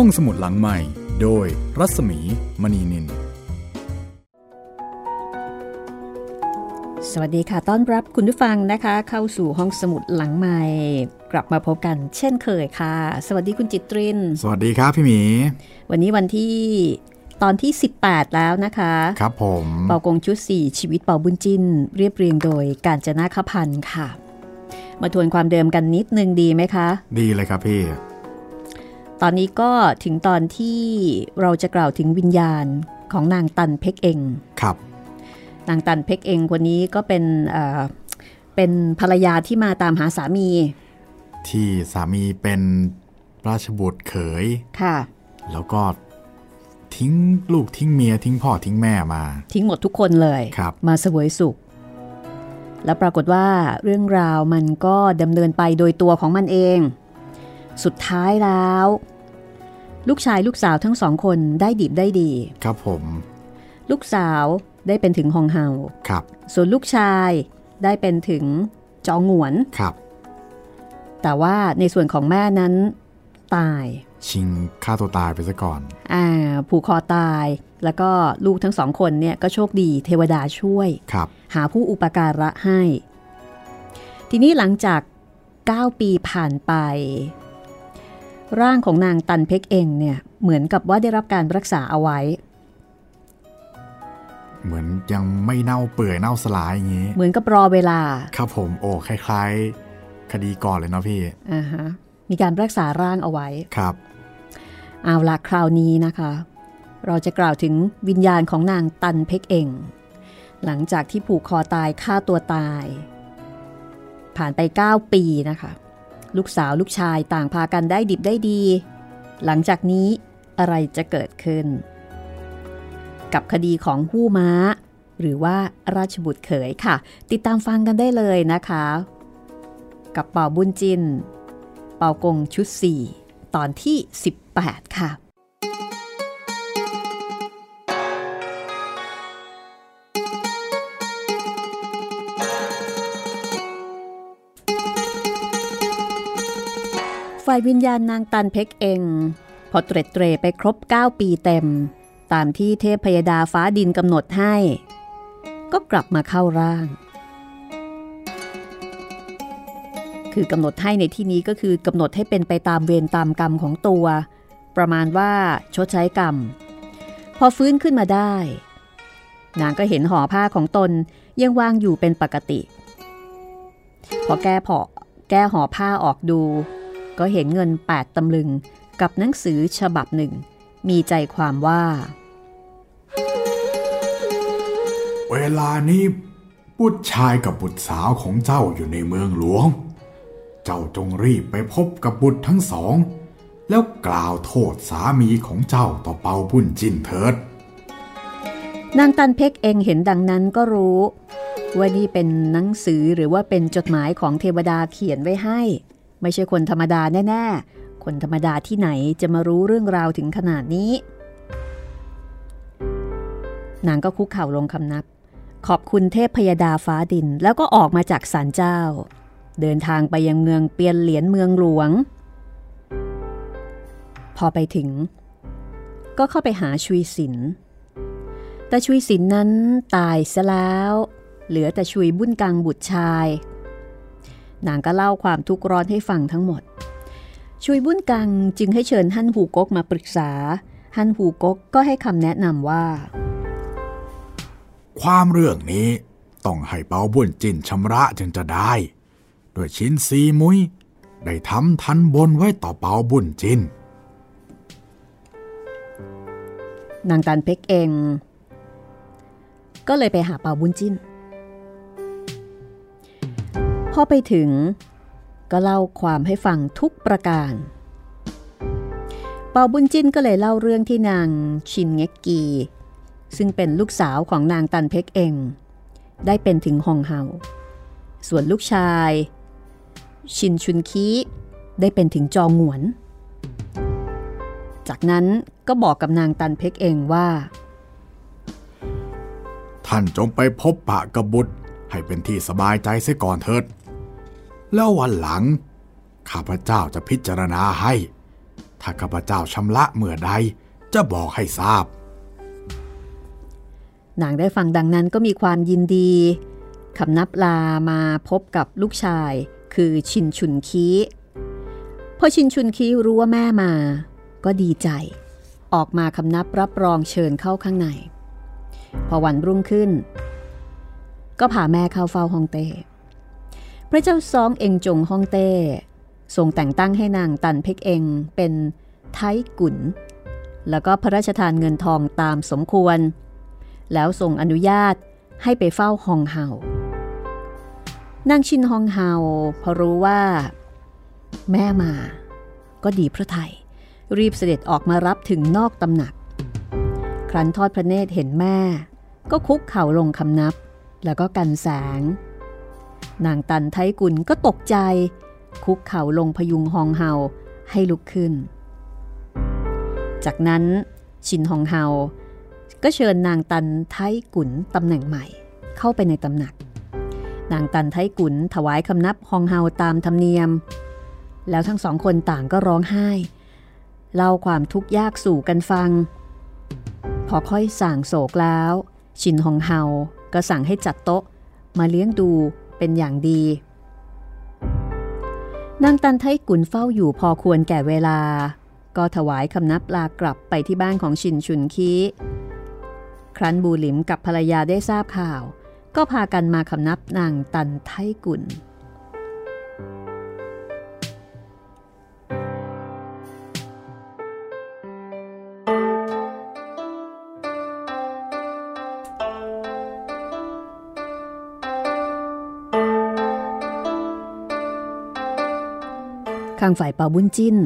ห้องสมุดหลังใหม่ โดยรัศมีมณีนิน สวัสดีค่ะ ต้อนรับคุณผู้ฟังนะคะ เข้าสู่ห้องสมุดหลังใหม่ กลับมาพบกันเช่นเคยค่ะ สวัสดีคุณจิตริน สวัสดีครับพี่หมี วันนี้วันที่ตอนที่ 18 แล้วนะคะ ครับผมเป่ากงชุด 4 ชีวิตเป่าบุญจินเรียบเรียงโดยการจนาคพันธ์ค่ะ มาทวนความเดิมกันนิดนึงดีไหมคะ ดีเลยครับพี่ ตอนนี้ก็ถึงตอนที่เราจะกล่าวถึงวิญญาณของนางตันเพ็กเอง ครับ นางตันเพ็กเองคนนี้ก็เป็นเอ่อเป็นภรรยาที่มาตามหาสามี ที่สามีเป็นราชบุตรเขย ค่ะ แล้วก็ทิ้งลูกทิ้งเมียทิ้งพ่อทิ้งแม่มา ทิ้งหมดทุกคนเลยครับมาเสวยสุข แล้วปรากฏว่าเรื่องราวมันก็ดำเนินไปโดยตัวของมันเอง สุดท้ายแล้ว ลูกชายลูกสาวทั้งสองคนได้ดีได้ดี ครับผม ลูกสาวได้เป็นถึงฮองเฮาครับ ส่วนลูกชายได้เป็นถึงจองหงวนครับ แต่ว่าในส่วนของแม่นั้นตาย ชิงฆ่าตัวตายไปซะก่อนอ่าผูกคอตาย แล้วก็ลูกทั้งสองคนเนี่ยก็โชคดีเทวดาช่วยครับ หาผู้อุปการะให้ ทีนี้หลังจาก 9 ปีผ่านไป ร่างของนางตันเพ็กเองเนี่ยเหมือนกับว่าได้รับการรักษาเอาไว้ เหมือนยังไม่เน่าเปื่อยเน่าสลายอย่างนี้ เหมือนกับรอเวลา ครับผมโอ้คล้ายๆ คดีก่อนเลยเนาะพี่อ่าฮะมีการรักษาร่างเอาไว้ครับ เอาละคราวนี้นะคะ เราจะกล่าวถึงวิญญาณของนางตันเพ็กเองหลังจากที่ผูกคอตายฆ่าตัวตาย ผ่านไป 9 ปีนะคะ ลูกสาวลูกชายต่างพากันได้ดิบได้ดี หลังจากนี้อะไรจะเกิดขึ้น กับคดีของหู้ม้า หรือว่าราชบุตรเขยค่ะ ติดตามฟังกันได้เลยนะคะ กับเป่าบุญจิน เป่ากงชุด 4 ตอนที่ 18 ค่ะ ฝ่ายวิญญาณนางตันเพกเอง พอเตร็ดเตรไปครบ 9 ปีเต็ม ตามที่เทพพยดาฟ้าดินกำหนดให้ ก็กลับมาเข้าร่าง คือกำหนดให้ในที่นี้ก็คือกำหนดให้เป็นไปตามเวรตามกรรมของตัว ประมาณว่าชดใช้กรรม พอฟื้นขึ้นมาได้ นางก็เห็นห่อผ้าของตนยังวางอยู่เป็นปกติ พอแก้ผอแก้ห่อผ้าออกดู ก็เห็นเงิน 8ตำลึงกับหนังสือฉบับหนึ่ง มีใจความว่า เวลานี้บุตรชายกับบุตรสาวของเจ้าอยู่ในเมืองหลวง เจ้าจงรีบไปพบกับบุตรทั้งสอง แล้วกล่าวโทษสามีของเจ้าต่อเปาบุญจินเถิด นางตันเพกเองเห็นดังนั้นก็รู้ว่านี่เป็นหนังสือหรือว่าเป็นจดหมายของเทวดาเขียนไว้ให้ ไม่ใช่คนธรรมดาแน่ๆ คนธรรมดาที่ไหนจะมารู้เรื่องราวถึงขนาดนี้ นางก็คุกเข่าลงคำนับ ขอบคุณเทพพยดาฟ้าดินแล้วก็ออกมาจากศาลเจ้า เดินทางไปยังเมืองเปียนเหรียญเมืองหลวง พอไปถึง ก็เข้าไปหาชุยสินแต่ชุยสินนั้นตายซะแล้ว เหลือแต่ชุยบุญกังบุตรชาย นางก็เล่าความทุกข์ร้อนให้ฟังทั้งหมด ชุยบุญกังจึงให้เชิญฮั่นหูกกมาปรึกษา ฮั่นหูกกก็ให้คำแนะนำว่า ความเรื่องนี้ต้องให้เปาบุญจินชำระจึงจะได้โดยชิ้นซีมุ้ยได้ทำทันบนไว้ต่อเปาบุญจิน นางตันเพ็กเอง ก็เลยไปหาเป่าบุญจิ้น พอไปถึง ก็เล่าความให้ฟังทุกประการ เป่าบุญจินก็เลยเล่าเรื่องที่นางชินเงกกี ซึ่งเป็นลูกสาวของนางตันเพ็กเอง ได้เป็นถึงฮองเฮาส่วนลูกชาย ชินชุนคีได้เป็นถึงจองหวน จากนั้นก็บอกกับนางตันเพ็กเองว่า ท่านจงไปพบปะกบุตรให้เป็นที่สบายใจเสียก่อนเถิด แล้ววันหลัง ข้าพเจ้าจะพิจารณาให้ ถ้าข้าพเจ้าชำระเมื่อใดจะบอกให้ทราบ นางได้ฟังดังนั้นก็มีความยินดีคำนับลามาพบกับลูกชาย คือชินชุนคีพอชินชุนคีรู้ว่าแม่มา ก็ดีใจ ออกมาคำนับรับรองเชิญเข้าข้างใน พอวันรุ่งขึ้น ก็พาแม่เข้าเฝ้าฮองเต้ พระเจ้าซองเองจงฮองเต้ทรงแต่งตั้งให้นางตันเพ็กเองเป็นไทกุนแล้วก็พระราชทานเงินทองตามสมควร แล้วทรงอนุญาตให้ไปเฝ้าฮองเฮานางชินฮองเฮาพอรู้ว่า แม่มา ก็ดีพระไทย รีบเสด็จออกมารับถึงนอกตำหนัก ครั้นทอดพระเนตรเห็นแม่ ก็คุกเข่าลงคำนับ แล้วก็กันแสง นางตันไทกุลก็ตกใจ คุกเข่าลงพยุงฮองเฮาให้ลุกขึ้น จากนั้นชินฮองเฮาก็เชิญนางตันไทกุลตำแหน่งใหม่ เข้าไปในตำหนัก นางตันไทกุลถวายคำนับฮองเฮาตามธรรมเนียม แล้วทั้งสองคนต่างก็ร้องไห้ เล่าความทุกข์ยากสู่กันฟัง พอค่อยสั่งโศกแล้ว ชินฮองเฮาก็สั่งให้จัดโต๊ะมาเลี้ยงดู เป็นอย่างดี นางตันไทกุลเฝ้าอยู่พอควรแก่เวลา ก็ถวายคำนับลากลับไปที่บ้านของชินชุนคีครั้นบูหลิมกับภรรยาได้ทราบข่าว ก็พากันมาคำนับนางตันไทกุลางฝ่ายเปาบุญจิ้น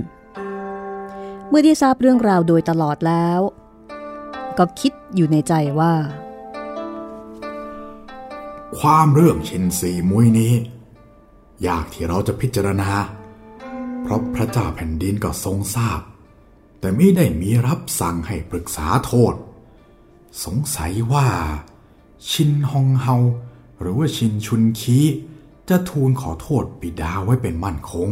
เมื่อได้ทราบเรื่องราวโดยตลอดแล้ว ก็คิดอยู่ในใจว่า ความเรื่องชินสีมุ้ยนี้ ยากที่เราจะพิจารณา เพราะพระเจ้าแผ่นดินก็ทรงทราบ แต่ไม่ได้มีรับสั่งให้ปรึกษาโทษ สงสัยว่า ชินฮองเฮาหรือว่าชินชุนคีจะทูลขอโทษบิดาไว้เป็นมั่นคง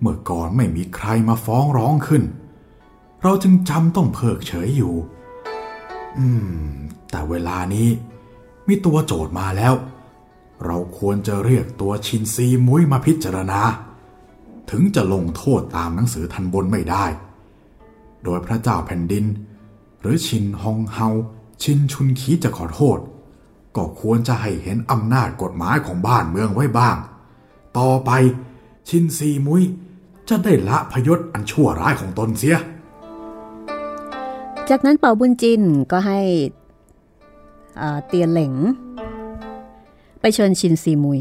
เมื่อก่อนไม่มีใครมาฟ้องร้องขึ้น เราจึงจำต้องเพิกเฉยอยู่ อืม แต่เวลานี้มีตัวโจทย์มาแล้ว เราควรจะเรียกตัวชินซีมุ้ยมาพิจารณา ถึงจะลงโทษตามหนังสือทันบนไม่ได้ โดยพระเจ้าแผ่นดิน หรือชินฮองเฮา ชินชุนคีจะขอโทษ ก็ควรจะให้เห็นอำนาจกฎหมายของบ้านเมืองไว้บ้าง ต่อไปชินซีมุ้ย จะได้ละพยศอันชั่วร้ายของตนเสีย จากนั้นเป่าบุญจินก็ให้เตียนเหลงไปเชิญชินซีมุย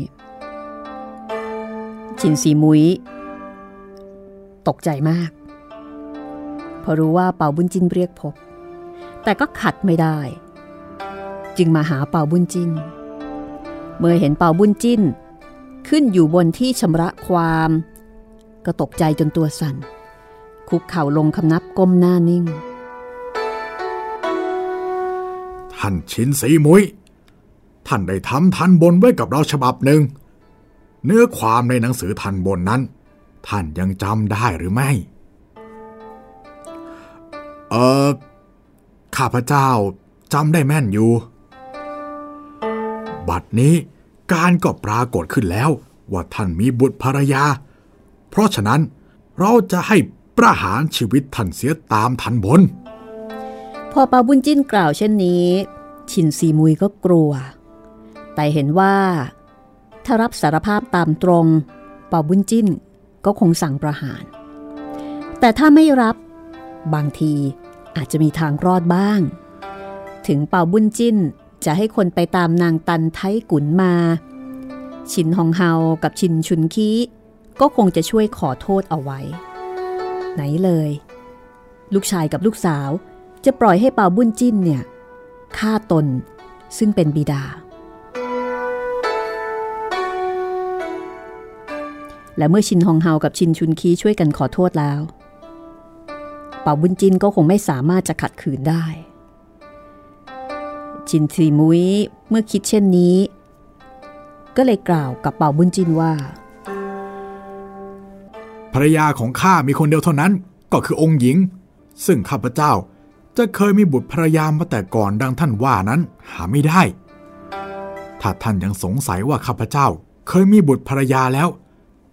ชินซีมุย ตกใจมากเพราะรู้ว่าเป่าบุญจินเรียกพบ แต่ก็ขัดไม่ได้ จึงมาหาเป่าบุญจิน เมื่อเห็นเป่าบุญจินขึ้นอยู่บนที่ชำระความ ก็ตกใจจนตัวสั่น คุกเข่าลงคำนับก้มหน้านิ่ง ท่านชินสีมุ้ย ท่านได้ทำทันบนไว้กับเราฉบับหนึ่ง เนื้อความในหนังสือทันบนนั้น ท่านยังจำได้หรือไม่ เออข้าพเจ้าจำได้แม่นอยู่ บัดนี้การก็ปรากฏขึ้นแล้วว่าท่านมีบุตรภรรยา ราะฉะนั้นเราจะให้ประหารชีวิตท่านเสียตามทันบน พอเปาบุญจิ้นกล่าวเช่นนี้ ชินซีมุยก็กลัว แต่เห็นว่า ถ้ารับสารภาพตามตรงเปาบุญจิ้นก็คงสั่งประหาร แต่ถ้าไม่รับบางทีอาจจะมีทางรอดบ้าง ถึงเป่าบุญจิ้นจะให้คนไปตามนางตันไทกุนมา ชินฮองเฮากับชินชุนคี ก็คงจะช่วยขอโทษเอาไว้ ไหนเลย ลูกชายกับลูกสาวจะปล่อยให้เป่าบุญจิ้นเนี่ยฆ่าตนซึ่งเป็นบิดา และเมื่อชินฮองเฮากับชินชุนคีช่วยกันขอโทษแล้ว เป่าบุญจินก็คงไม่สามารถจะขัดขืนได้ ชินซีมุ้ยเมื่อคิดเช่นนี้ ก็เลยกล่าวกับเป่าบุญจินว่า รรยาของข้ามีคนเดียวเท่านั้นก็คือองค์หญิง ซึ่งข้าพเจ้าจะเคยมีบุตรภรรยามาแต่ก่อนดังท่านว่านั้นหาไม่ได้ ถ้าท่านยังสงสัยว่าข้าพเจ้า เคยมีบุตรภรรยาแล้ว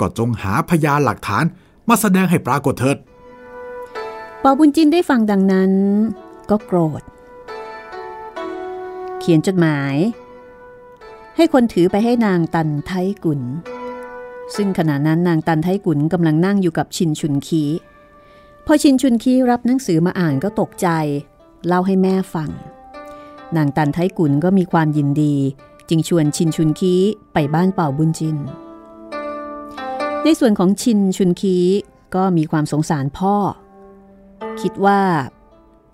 ก็จงหาพยานหลักฐานมาแสดงให้ปรากฏเถิดปอบุญจินได้ฟังดังนั้น ก็โกรธ เขียนจดหมาย ให้คนถือไปให้นางตันไทกุล ซึ่งขณะนั้นนางตันไทกุลกำลังนั่งอยู่กับชินชุนคีพอชินชุนคีรับหนังสือมาอ่านก็ตกใจ เล่าให้แม่ฟัง นางตันไทกุลก็มีความยินดี จึงชวนชินชุนคีไปบ้านเป่าบุญจิน ในส่วนของชินชุนคีก็มีความสงสารพ่อ คิดว่า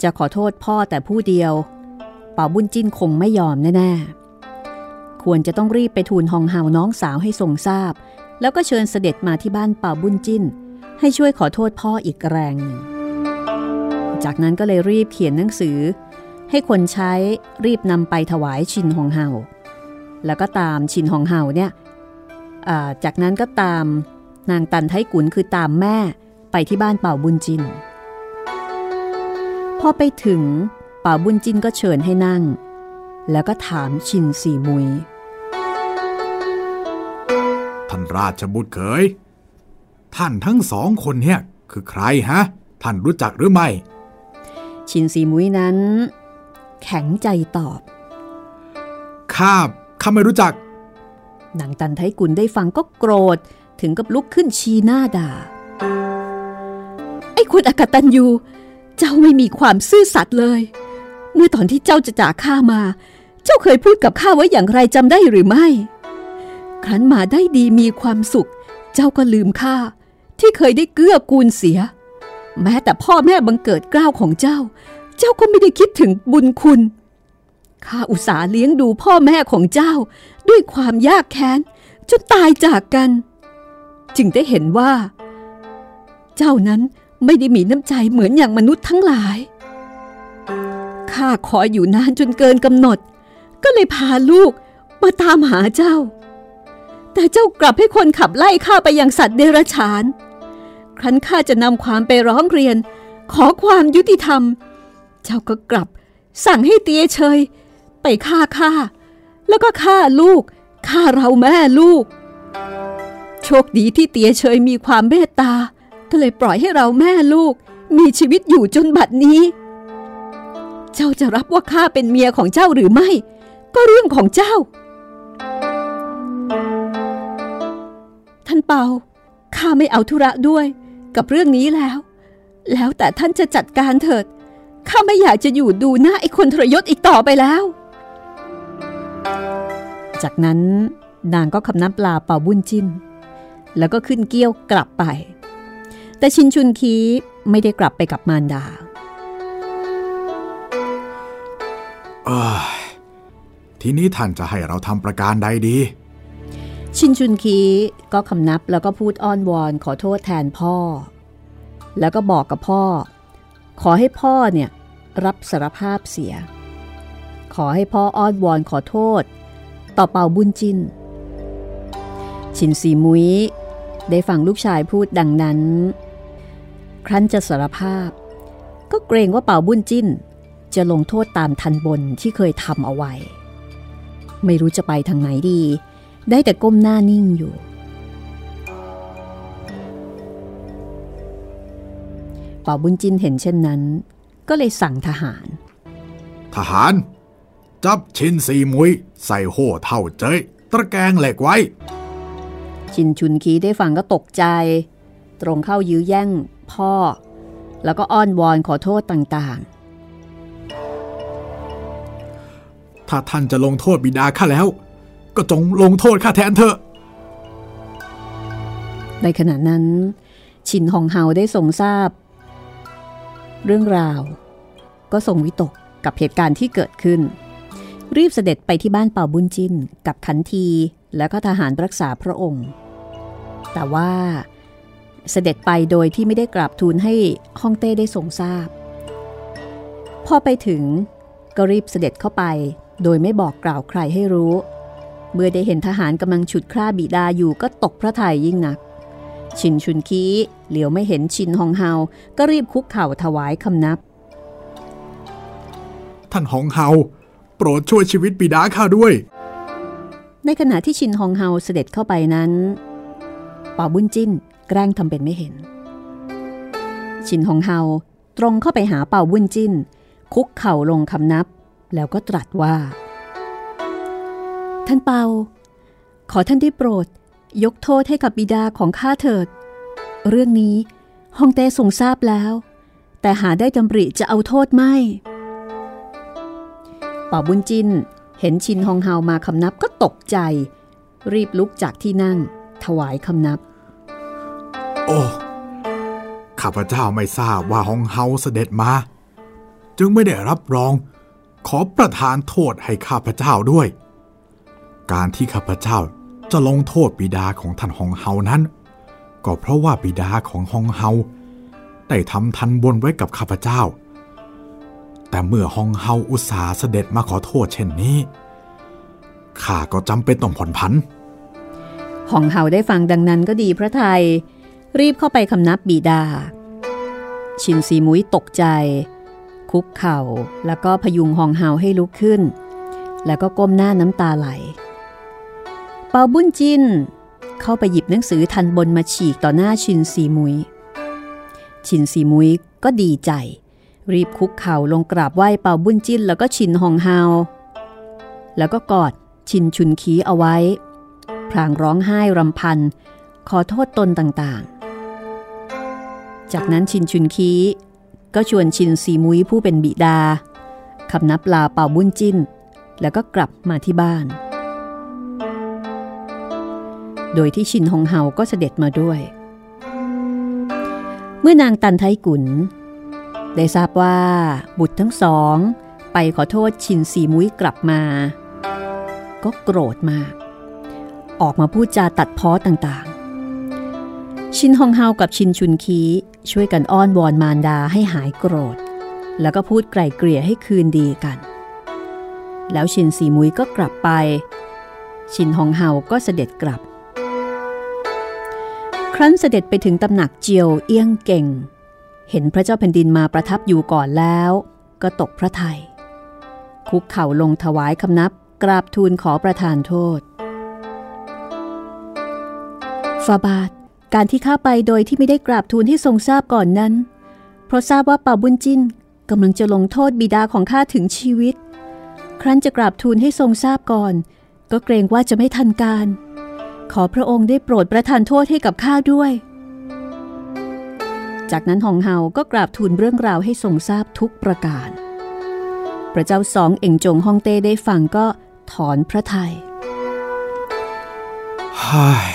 จะขอโทษพ่อแต่ผู้เดียว เป่าบุญจินคงไม่ยอมแน่ๆควรจะต้องรีบไปทูลฮองเฮาน้องสาวให้ทรงทราบ แล้วก็เชิญเสด็จมาที่บ้านเป่าบุญจินให้ช่วยขอโทษพ่ออีกแรงหนึ่ง จากนั้นก็เลยรีบเขียนหนังสือ ให้คนใช้รีบนำไปถวายชินหงเฮาแล้วก็ตามชินหงเฮาเนี่ยจากนั้นก็ตามนางตันไทกุนคือตามแม่ไปที่บ้านเป่าบุญจิน พอไปถึงเป่าบุญจินก็เชิญให้นั่ง แล้วก็ถามชินสีมุย ท่านราชบุตรเขย ท่านทั้งสองคนเนี่ยคือใครฮะ ท่านรู้จักหรือไม่ ชินสีมุ้ยนั้น แข็งใจตอบ ข้าข้าไม่รู้จักหนังตันไทกุลได้ฟังก็โกรธถึงกับลุกขึ้นชีหน้าด่า ไอ้คุณอกตันยู เจ้าไม่มีความซื่อสัตย์เลย เมื่อตอนที่เจ้าจะจากข้ามา เจ้าเคยพูดกับข้าไว้อย่างไรจำได้หรือไม่ ครั้นมาได้ดีมีความสุข เจ้าก็ลืมข้าที่เคยได้เกื้อกูลเสีย แม้แต่พ่อแม่บังเกิดกล้าวของเจ้า เจ้าก็ไม่ได้คิดถึงบุญคุณข้าอุตส่าห์เลี้ยงดูพ่อแม่ของเจ้า ด้วยความยากแค้นจนตายจากกัน จึงได้เห็นว่า เจ้านั้นไม่ได้มีน้ำใจเหมือนอย่างมนุษย์ทั้งหลายข้าขออยู่นานจนเกินกำหนด ก็เลยพาลูกมาตามหาเจ้า แต่เจ้ากลับให้คนขับไล่ข้าไปยังสัตว์เดรัจฉาน ครั้นข้าจะนำความไปร้องเรียน ขอความยุติธรรม เจ้าก็กลับ สั่งให้เตียเชยไปฆ่าข้าแล้วก็ฆ่าลูกฆ่าเราแม่ลูก โชคดีที่เตียเชยมีความเมตตา ก็เลยปล่อยให้เราแม่ลูก มีชีวิตอยู่จนบัดนี้ เจ้าจะรับว่าข้าเป็นเมียของเจ้าหรือไม่ ก็เรื่องของเจ้าท่าน เปาข้าไม่เอาธุระด้วย กับเรื่องนี้แล้ว แล้วแต่ท่านจะจัดการเถิดข้าไม่อยากจะอยู่ดูหน้าไอ้คนทรยศอีกต่อไปแล้ว จากนั้นนางก็คำนับลาเป่าบุญจิ้น แล้วก็ขึ้นเกี้ยวกลับไป แต่ชินชุนคีไม่ได้กลับไปกับมารดาทีนี้ท่านจะให้เราทำประการใดดี ชินชุนคีก็คำนับแล้วก็พูดอ้อนวอนขอโทษแทนพ่อ แล้วก็บอกกับพ่อ ขอให้พ่อเนี่ยรับสารภาพเสีย ขอให้พ่ออ้อนวอนขอโทษ ต่อเป่าบุญจิน ชินสีมุ้ยได้ฟังลูกชายพูดดังนั้น ครั้นจะสารภาพ ก็เกรงว่าเป่าบุญจิ้น จะลงโทษตามทันบนที่เคยทำเอาไว้ ไม่รู้จะไปทางไหนดี ได้แต่ก้มหน้านิ่งอยู่ ป่าบุญจินเห็นเช่นนั้น ก็เลยสั่งทหาร ทหาร จับชินสีมุย ใส่โห่เท่าเจยตะแกงเหล็กไว้ ชินชุนคีได้ฟังก็ตกใจ ตรงเข้ายื้อแย่งพ่อ แล้วก็อ้อนวอนขอโทษต่างๆ ถ้าท่านจะลงโทษบิดาข้าแล้ว ก็จงลงโทษข้าแทนเถอะ ในขณะนั้น ชินฮองเฮาได้ทรงทราบ เรื่องราว ก็ทรงวิตกกับเหตุการณ์ที่เกิดขึ้น รีบเสด็จไปที่บ้านเป่าบุญจินกับขันทีและก็ทหารรักษาพระองค์ แต่ว่าเสด็จไปโดยที่ไม่ได้กราบทูลให้ฮ่องเต้ได้ทรงทราบ พอไปถึงก็รีบเสด็จเข้าไปโดยไม่บอกกล่าวใครให้รู้ เมื่อได้เห็นทหารกำลังฉุดคร่าบิดาอยู่ก็ตกพระทัยยิ่งนัก ชินชุนคีเหลียวไม่เห็นชินฮองเฮา ก็รีบคุกเข่าถวายคำนับ ท่านฮองเฮา โปรดช่วยชีวิตบิดาข้าด้วย ในขณะที่ชินฮองเฮาเสด็จเข้าไปนั้นเป่าบุญจิ้น แกล้งทำเป็นไม่เห็น ชินฮองเฮาตรงเข้าไปหาเป่าบุญจิ้น คุกเข่าลงคำนับ แล้วก็ตรัสว่า ท่านเปา ขอท่านได้โปรด ยกโทษให้กับบิดาของข้าเถิด เรื่องนี้ฮองเต้ทรงทราบแล้ว แต่หาได้ดำริจะเอาโทษไม่ป่าบุญจินเห็นชินฮองเฮามาคำนับก็ตกใจ รีบลุกจากที่นั่ง ถวายคำนับ โอ้ ข้าพเจ้าไม่ทราบว่าฮองเฮาเสด็จมา จึงไม่ได้รับรอง ขอประทานโทษให้ข้าพเจ้าด้วย การที่ข้าพเจ้าจะลงโทษบิดาของท่านฮองเฮานั้น ก็เพราะว่าบิดาของฮองเฮาได้ทำทันบนไว้กับข้าพเจ้า แต่เมื่อฮองเฮาอุตสาเสด็จมาขอโทษเช่นนี้ข้าก็จำเป็นต้องผ่อนผันฮองเฮาได้ฟังดังนั้นก็ดีพระไทย รีบเข้าไปคำนับบิดา ชินซีมุ้ยตกใจ คุกเข่าแล้วก็พยุงฮองเฮาให้ลุกขึ้น แล้วก็ก้มหน้าน้ำตาไหล เปาบุญจิน เข้าไปหยิบหนังสือทันบนมาฉีกต่อหน้าชินซีมุย ชินซีมุยก็ดีใจ รีบคุกเข่าลงกราบไหว้เปาบุญจินแล้วก็ชินฮองเฮาแล้วก็กอดชินชุนคีเอาไว้ พลางร้องไห้รำพัน ขอโทษตนต่างๆ จากนั้นชินชุนคีก็ชวนชินซีมุ้ยผู้เป็นบิดาคำนับลาเป่าบุญจิ้น แล้วก็กลับมาที่บ้าน โดยที่ชินฮงเฮาก็เสด็จมาด้วย เมื่อนางตันไทกุนได้ทราบว่าบุตรทั้งสอง ไปขอโทษชินซีมุ้ยกลับมา ก็โกรธมาก ออกมาพูดจาตัดพ้อต่างๆ ชินฮองเฮากับชินชุนคีช่วยกันอ้อนวอนมารดาให้หายโกรธ แล้วก็พูดไกล่เกลี่ยให้คืนดีกัน แล้วชินสีมุ้ยก็กลับไป ชินฮองเฮาก็เสด็จกลับ รั้นเสด็จไปถึงตำหนักเจียวเอี้ยงเก่ง เห็นพระเจ้าแผ่นดินมาประทับอยู่ก่อนแล้ว ก็ตกพระทยัยคุกเข่าลงถวายคำนับกราบทูลขอประทานโทษฟาบาทการที่ข้าไปโดยที่ไม่ได้กราบทูลให้ทรงทราบก่อนนั้น เพราะทราบว่าป่าบุญจินกำลังจะลงโทษบิดาของข้าถึงชีวิต ครั้นจะกราบทูลให้ทรงทราบก่อน ก็เกรงว่าจะไม่ทันการ ขอพระองค์ได้โปรดประทานโทษให้กับข้าด้วย จากนั้นหองเฮาก็กราบทูลเรื่องราวให้ทรงทราบทุกประการ พระเจ้าสองเอ่งจงฮ่องเต้ได้ฟังก็ถอนพระทยัยฮ่าย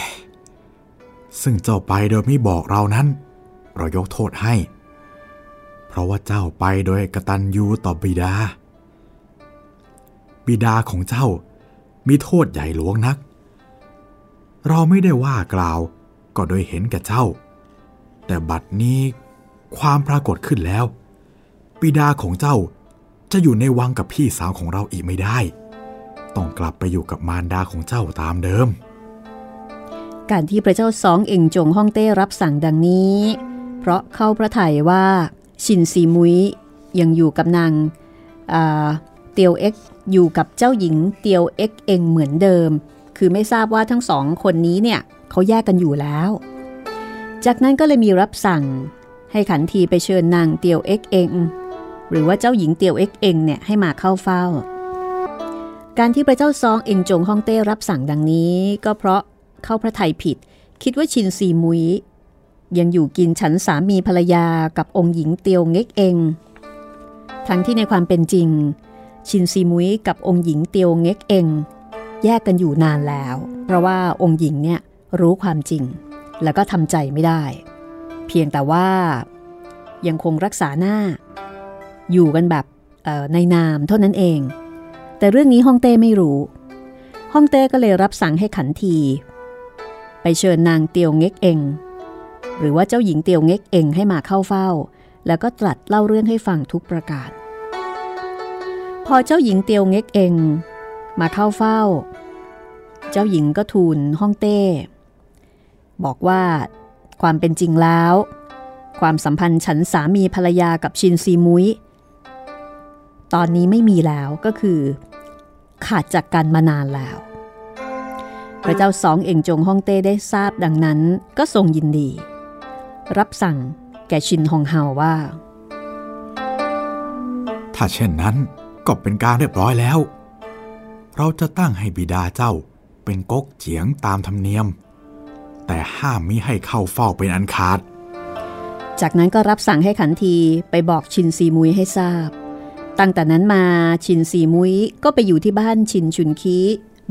ซึ่งเจ้าไปโดยไม่บอกเรานั้น เรายกโทษให้ เพราะว่าเจ้าไปโดยกตัญญูต่อบิดา บิดาของเจ้ามีโทษใหญ่หลวงนัก เราไม่ได้ว่ากล่าว ก็โดยเห็นแก่เจ้า แต่บัดนี้ความปรากฏขึ้นแล้วบิดาของเจ้าจะอยู่ในวังกับพี่สาวของเราอีกไม่ได้ ต้องกลับไปอยู่กับมารดาของเจ้าตามเดิม การที่พระเจ้าสองเอ่งจงฮ่องเต้รับสั่งดังนี้ เพราะเข้าพระทัยว่าชินซีมุยยังอยู่กับนางเตียวเอ็กอยู่กับเจ้าหญิงเตียวเอ็กเองเหมือนเดิม คือไม่ทราบว่าทั้งสองคนนี้เนี่ยเขาแยกกันอยู่แล้ว จากนั้นก็เลยมีรับสั่งให้ขันทีไปเชิญนางเตียวเอ็กเองหรือว่าเจ้าหญิงเตียวเอ็กเองเนี่ยให้มาเข้าเฝ้า การที่พระเจ้าซองเองจงฮ่องเต้รับสั่งดังนี้ ก็เพราะเข้าพระทัยผิด คิดว่าชินซีมุย ยังอยู่กินฉันสามีภรรยากับองค์หญิงเตียวเง็กเองทั้งที่ในความเป็นจริง ชินซีมุยกับองค์หญิงเตียวเง็กเอง แยกกันอยู่นานแล้ว เพราะว่าองค์หญิงเนี่ยรู้ความจริง แล้วก็ทำใจไม่ได้ เพียงแต่ว่ายังคงรักษาหน้า อยู่กันแบบในนามเท่านั้นเอง แต่เรื่องนี้ฮ่องเต้ไม่รู้ ฮ่องเต้ก็เลยรับสั่งให้ขันที ไปเชิญนางเตียวเง็กเอง หรือว่าเจ้าหญิงเตียวเง็กเองให้มาเข้าเฝ้า แล้วก็ตรัสเล่าเรื่องให้ฟังทุกประการ พอเจ้าหญิงเตียวเง็กเอง มาเข้าเฝ้า เจ้าหญิงก็ทูลฮ่องเต้ บอกว่าความเป็นจริงแล้ว ความสัมพันธ์ฉันสามีภรรยากับชินซีมุยตอนนี้ไม่มีแล้วก็คือ ขาดจากกันมานานแล้ว พระเจ้าสองเอ่งจงฮ่องเต้ได้ทราบดังนั้นก็ทรงยินดี รับสั่งแก่ชินฮองเฮาว่า ถ้าเช่นนั้นก็เป็นการเรียบร้อยแล้ว เราจะตั้งให้บิดาเจ้าเป็นก๊กเจียงตามธรรมเนียม แต่ห้ามมิให้เข้าเฝ้าเป็นอันขาด จากนั้นก็รับสั่งให้ขันทีไปบอกชินซีมุยให้ทราบ ตั้งแต่นั้นมาชินซีมุยก็ไปอยู่ที่บ้านชินชุนคี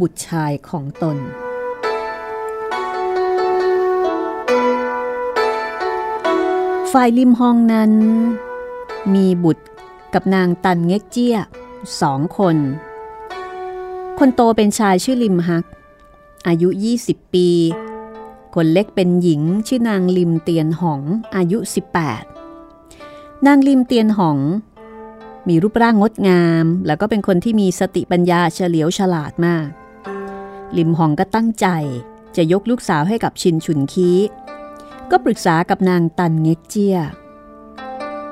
บุตรชายของตนฝ่ายริมห้องนั้น มีบุตรกับนางตันเง็กเจี้ยสองคน คนโตเป็นชายชื่อลิมฮัก อายุ 20 ปี คนเล็กเป็นหญิงชื่อนางลิมเตียนหอง อายุ 18 นางลิมเตียนหอง มีรูปร่างงดงาม แล้วก็เป็นคนที่มีสติปัญญาเฉลียวฉลาดมาก ลิมหองก็ตั้งใจจะยกลูกสาวให้กับชินฉุนคีก็ปรึกษากับนางตันเง็กเจีย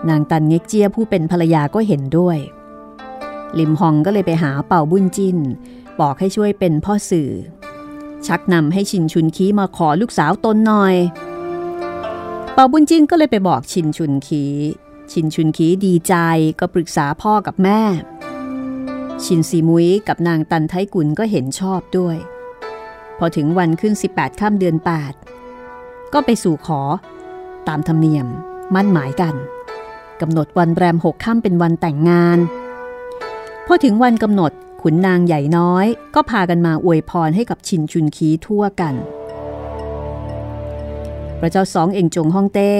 นางตันเง็กเจียผู้เป็นภรรยาก็เห็นด้วย ลิมหองก็เลยไปหาเป่าบุญจินบอกให้ช่วยเป็นพ่อสื่อ ชักนำให้ชินชุนคีมาขอลูกสาวตนหน่อย เป่าบุญจินก็เลยไปบอกชินชุนคีชินชุนคีดีใจก็ปรึกษาพ่อกับแม่ ชินซีมุยกับนางตันไทกุลก็เห็นชอบด้วย พอถึงวันขึ้น 18ข้ามเดือน 8 ก็ไปสู่ขอ ตามธรรมเนียม มั่นหมายกันกำหนดวันแรมหกค่ำเป็นวันแต่งงาน อถึงวันกำหนดขุนนางใหญ่น้อย ก็พากันมาอวยพรให้กับชินชุนคีทั่วกัน พระเจ้าสองเอ่งจงฮ่องเต้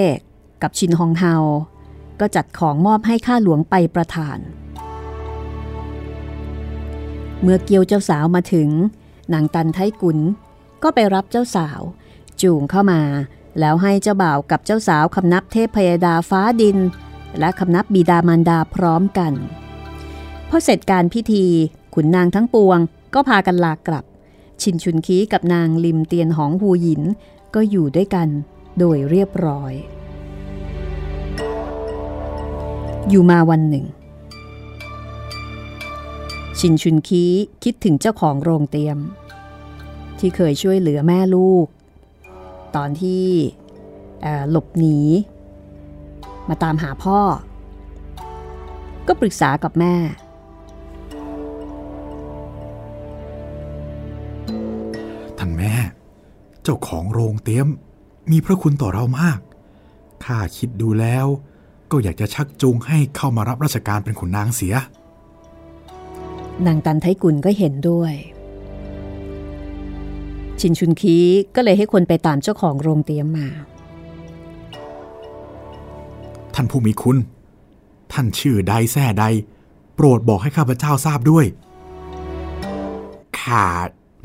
กับชินฮองเฮา ก็จัดของมอบให้ข้าหลวงไปประทาน เมื่อเกียวเจ้าสาวมาถึง นางตันไทกุลก็ไปรับเจ้าสาว จูงเข้ามา แล้วให้เจ้าบ่าวกับเจ้าสาวคำนับเทพพยดาฟ้าดิน และคำนับบิดามารดาพร้อมกัน พอเสร็จการพิธี ขุนนางทั้งปวง ก็พากันลากลับ ชินชุนคีกับนางลิมเตียนหองหูหยิน ก็อยู่ด้วยกันโดยเรียบร้อย อยู่มาวันหนึ่ง ชินชุนคีคิดถึงเจ้าของโรงเตียม ที่เคยช่วยเหลือแม่ลูก ตอนที่หลบหนี มาตามหาพ่อ ก็ปรึกษากับแม่ เจ้าของโรงเตี๊ยม มีพระคุณต่อเรามาก ข้าคิดดูแล้ว ก็อยากจะชักจูงให้เข้ามารับราชการเป็นขุนนางเสีย นางตันไทกุลก็เห็นด้วย ชินชุนคีก็เลยให้คนไปตามเจ้าของโรงเตี๊ยมมา ท่านผู้มีคุณ ท่านชื่อใดแท่ใด โปรดบอกให้ข้าพเจ้าทราบด้วย ข้า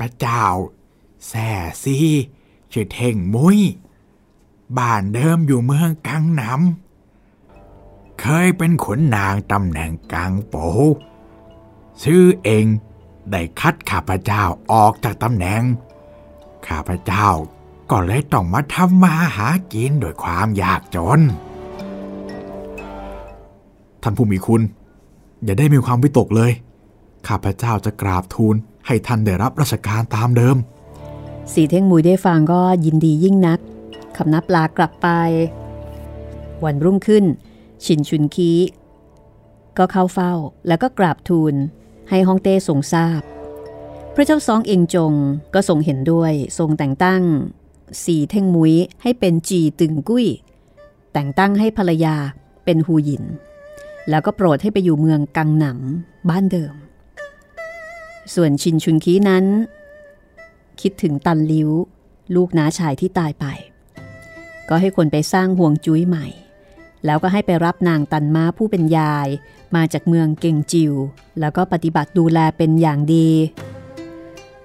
พระเจ้า แท่ซีชื่อเท่งมุยบ้านเดิมอยู่เมืองกังนำเคยเป็นขุนนางตำแหน่งกังโปชื่อเองได้คัดข้าพเจ้าออกจากตำแหน่ง ข้าพเจ้าก็เลยต้องมาทำมาหากินด้วยความยากจน ท่านผู้มีคุณ อย่าได้มีความวิตกเลย ข้าพเจ้าจะกราบทูลให้ท่านได้รับราชการตามเดิม สีเท่งมุยได้ฟังก็ยินดียิ่งนักคำนับลากลับไป วันรุ่งขึ้น ชินชุนคีก็เข้าเฝ้าแล้วก็กราบทูลให้ฮ่องเต้ทรงทราบ พระเจ้าซองเองจงก็ทรงเห็นด้วยทรงแต่งตั้ง สีเท่งมุยให้เป็นจีตึงกุ้ย แต่งตั้งให้ภรรยาเป็นฮูหยิน แล้วก็โปรดให้ไปอยู่เมืองกังหนำบ้านเดิม ส่วนชินชุนคีนั้น คิดถึงตันลิ้ว ลูกน้าชายที่ตายไป ก็ให้คนไปสร้างห่วงจุ้ยใหม่ แล้วก็ให้ไปรับนางตันม้าผู้เป็นยาย มาจากเมืองเกงจิว แล้วก็ปฏิบัติดูแลเป็นอย่างดี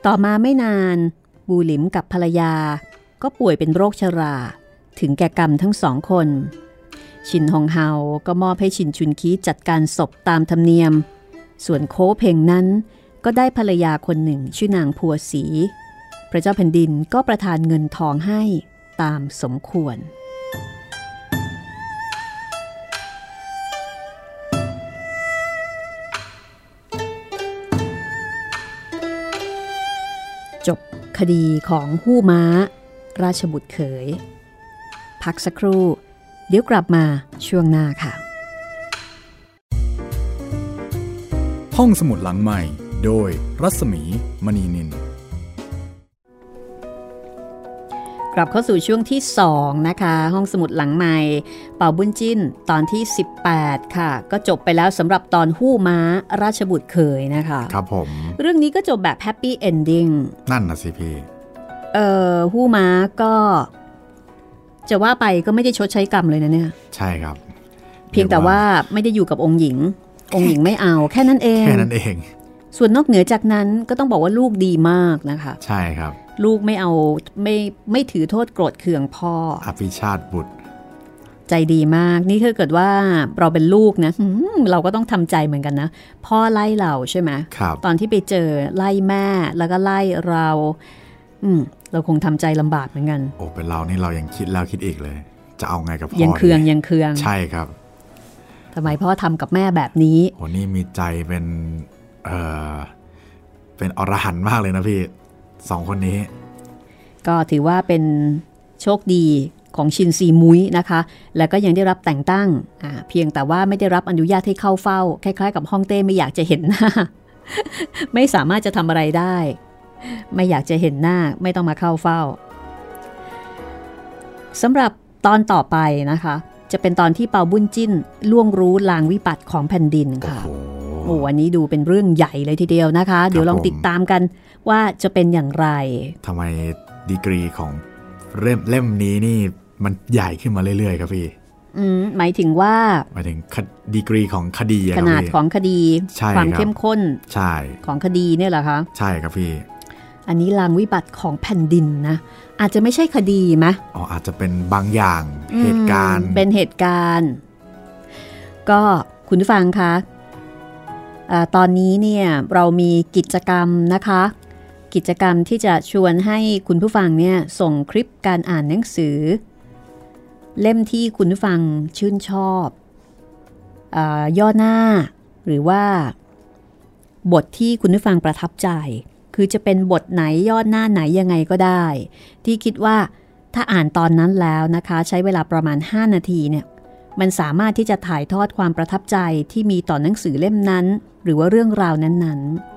ต่อมาไม่นาน บูหลิมกับภรรยา ก็ป่วยเป็นโรคชรา ถึงแก่กรรมทั้งสองคนชินฮองเฮาก็มอบให้ชินชุนคีจัดการศพตามธรรมเนียม ส่วนโคเพงนั้นก็ได้ภรรยาคนหนึ่งชื่อนางพัวสี พระเจ้าแผ่นดินก็ประทานเงินทองให้ตามสมควร จบคดีของหู้ม้า ราชบุตรเขย พักสักครู่ เดี๋ยวกลับมาช่วงหน้าค่ะ ห้องสมุดหลังใหม่ โดยรัศมีมณีนิน กลับเข้าสู่ช่วงที่ 2 นะคะ ห้องสมุดหลังใหม่เป่าบุญจิ้นตอนที่ 18 ค่ะ ก็จบไปแล้วสำหรับตอนหู้ม้าราชบุตรเขยนะคะ ครับผม เรื่องนี้ก็จบแบบ happy endingนั่นนะสิพี่ เอ่อหู้ม้าก็ จะว่าไปก็ไม่ได้ชดใช้กรรมเลยนะเนี่ย ใช่ครับ เพียงแต่ว่าไม่ได้อยู่กับองค์หญิง องค์หญิงไม่เอาแค่นั้นเองแค่นั้นเอง ส่วนนอกเหนือจากนั้นก็ต้องบอกว่าลูกดีมากนะคะ ใช่ครับ ลูกไม่เอาไม่ไม่ถือโทษโกรธเคืองพ่อ อภิชาติบุตร ใจดีมากนี่ถ้าเกิดว่าเราเป็นลูกนะหืมเราก็ต้องทำใจเหมือนกันนะ พ่อไล่เราใช่ไหมครับตอนที่ไปเจอไล่แม่แล้วก็ไล่เรา อืมเราคงทำใจลำบากเหมือนกัน โอ้เป็นเรานี่เรายังคิดแล้วคิดอีกเลย จะเอาไงกับพ่อยังเคืองดียังเคืองใช่ครับทำไมพ่อทำกับแม่แบบนี้โหนี่มีใจเป็นเออเป็นอรหันต์มากเลยนะพี่ สองคนนี้ ก็ถือว่าเป็นโชคดีของชินซีมุ้ยนะคะ แล้วก็ยังได้รับแต่งตั้งอ่าเพียงแต่ว่าไม่ได้รับอนุญาตให้เข้าเฝ้า คล้ายๆ กับฮ่องเต้ไม่อยากจะเห็นหน้า ไม่สามารถจะทำอะไรได้ ไม่อยากจะเห็นหน้าไม่ต้องมาเข้าเฝ้าสำหรับตอนต่อไปนะคะ จะเป็นตอนที่เปาบุญจิ้นล่วงรู้ลางวิปัตย์ของแผ่นดินโอ้ค่ะโหโอ้อันนี้ดูเป็นเรื่องใหญ่เลยทีเดียวนะคะ เดี๋ยวลองผมติดตามกัน ว่าจะเป็นอย่างไรทำไมดีกรีของเล่มเล่มนี้นี่มันใหญ่ขึ้นมาเรื่อยๆ ครับพี่อืมหมายถึงว่าหมายถึงคดีกรีของคดีอะขครับนาดพี่ของคดีใช่ความครับเข้มข้นใช่ของคดีเนี่ยเหรอคะใช่ครับพี่ อันนี้ลางวิบัติของแผ่นดินนะ อาจจะไม่ใช่คดีไหมอ๋ออาจจะเป็นบางอย่างเหตุการณ์อืมเป็นเหตุการณ์ ก็คุณผู้ฟังคะอาตอนนี้เนี่ยเรามีกิจกรรมนะคะ กิจกรรมที่จะชวนให้คุณผู้ฟังเนี่ยส่งคลิปการอ่านหนังสือ เล่มที่คุณผู้ฟังชื่นชอบอย่อหน้า หรือว่า บทที่คุณผู้ฟังประทับใจ คือจะเป็นบทไหนย่อหน้าไหนยังไงก็ได้ ที่คิดว่าถ้าอ่านตอนนั้นแล้วนะคะ ใช้เวลาประมาณ 5 นาทีเนี่ยมันสามารถที่จะถ่ายทอดความประทับใจที่มีต่อหนังสือเล่มนั้น หรือว่าเรื่องราวนั้นๆ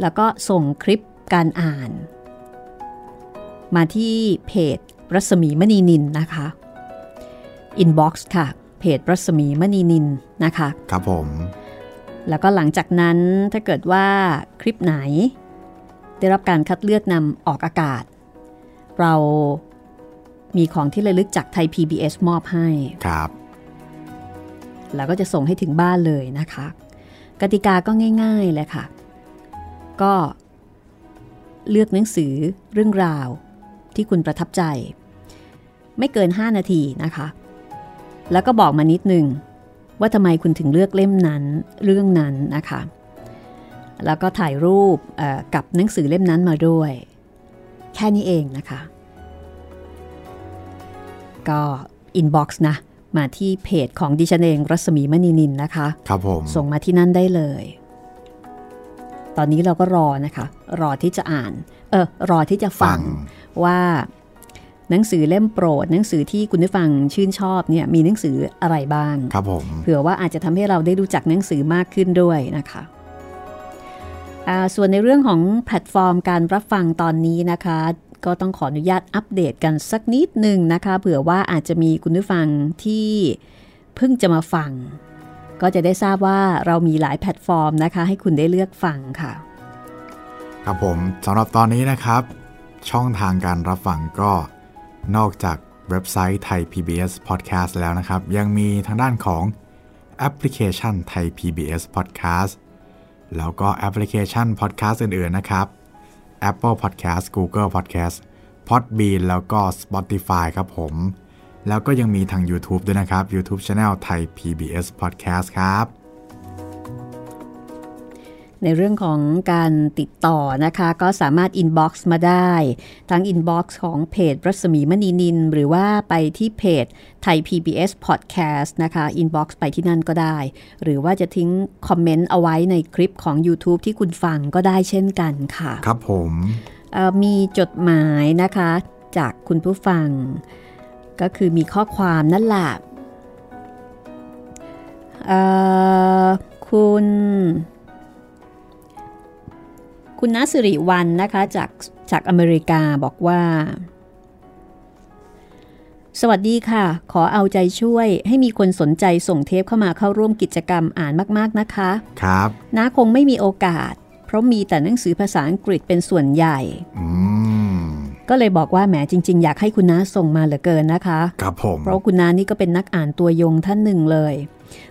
แล้วก็ส่งคลิปการอ่าน มาที่เพจรัศมีมณีนินนะคะ inbox ค่ะ เพจรัศมีมณีนินนะคะ ครับผม แล้วก็หลังจากนั้นถ้าเกิดว่าคลิปไหน ได้รับการคัดเลือกนำออกอากาศ เรามีของที่ระลึกจากไทย PBS มอบให้ครับ แล้วก็จะส่งให้ถึงบ้านเลยนะคะ กติกาก็ง่ายๆเลยค่ะ ก็เลือกหนังสือเรื่องราวที่คุณประทับใจ ไม่เกิน 5 นาทีนะคะ แล้วก็บอกมานิดนึง ว่าทำไมคุณถึงเลือกเล่มนั้นเรื่องนั้นนะคะ แล้วก็ถ่ายรูปเอ่อกับหนังสือเล่มนั้นมาด้วย แค่นี้เองนะคะ ก็ inbox นะ มาที่เพจของดิฉันเองรัศมีมณีนินนะคะ ครับผม ส่งมาที่นั่นได้เลย ตอนนี้เราก็รอนะคะ รอที่จะอ่าน เออรอที่จะฟังว่าหนังสือเล่มโปรด หนังสือที่คุณผู้ฟังชื่นชอบเนี่ยมีหนังสืออะไรบ้างครับผมเผื่อว่าอาจจะทำให้เราได้รู้จักหนังสือมากขึ้นด้วยนะคะอ่าส่วนในเรื่องของแพลตฟอร์มการรับฟังตอนนี้นะคะ ก็ต้องขออนุญาตอัปเดตกันสักนิดหนึ่งนะคะ เผื่อว่าอาจจะมีคุณผู้ฟังที่เพิ่งจะมาฟัง ก็จะได้ทราบว่าเรามีหลายแพลตฟอร์มนะคะ ให้คุณได้เลือกฟังค่ะ ครับผมสำหรับตอนนี้นะครับ ช่องทางการรับฟังก็นอกจากเว็บไซต์ Thai PBS Podcast แล้วนะครับ ยังมีทางด้านของแอปพลิเคชัน Thai PBS Podcast แล้วก็แอปพลิเคชัน Podcast อื่น ๆ นะครับ Apple Podcast Google Podcast Podbean แล้วก็ Spotify ครับผม แล้วก็ยังมีทาง YouTube ด้วยนะครับ YouTube Channel Thai PBS Podcast ครับ ในเรื่องของการติดต่อนะคะ ก็สามารถ inbox มาได้ ทั้ง inbox ของเพจรัศมีมณีนิน หรือว่าไปที่เพจThai PBS Podcast นะคะ inbox ไปที่นั่นก็ได้ หรือว่าจะทิ้งคอมเมนต์เอาไว้ในคลิปของ YouTube ที่คุณฟังก็ได้เช่นกันค่ะ ครับผมเอ่อมีจดหมายนะคะ จากคุณผู้ฟัง ก็คือมีข้อความนั่นแหละเอ่อคุณ คุณนัสิริวันนะคะจากจากอเมริกาบอกว่า สวัสดีค่ะ ขอเอาใจช่วยให้มีคนสนใจส่งเทปเข้ามาเข้าร่วมกิจกรรมอ่านมาก ๆ นะคะ ครับน้าคงไม่มีโอกาส เพราะมีแต่หนังสือภาษาอังกฤษเป็นส่วนใหญ่อืม ก็เลยบอกว่าแหมจริง ๆ อยากให้คุณน้าส่งมาเหลือเกินนะคะครับผมเพราะคุณน้านี่ก็เป็นนักอ่านตัวยงท่านหนึ่งเลย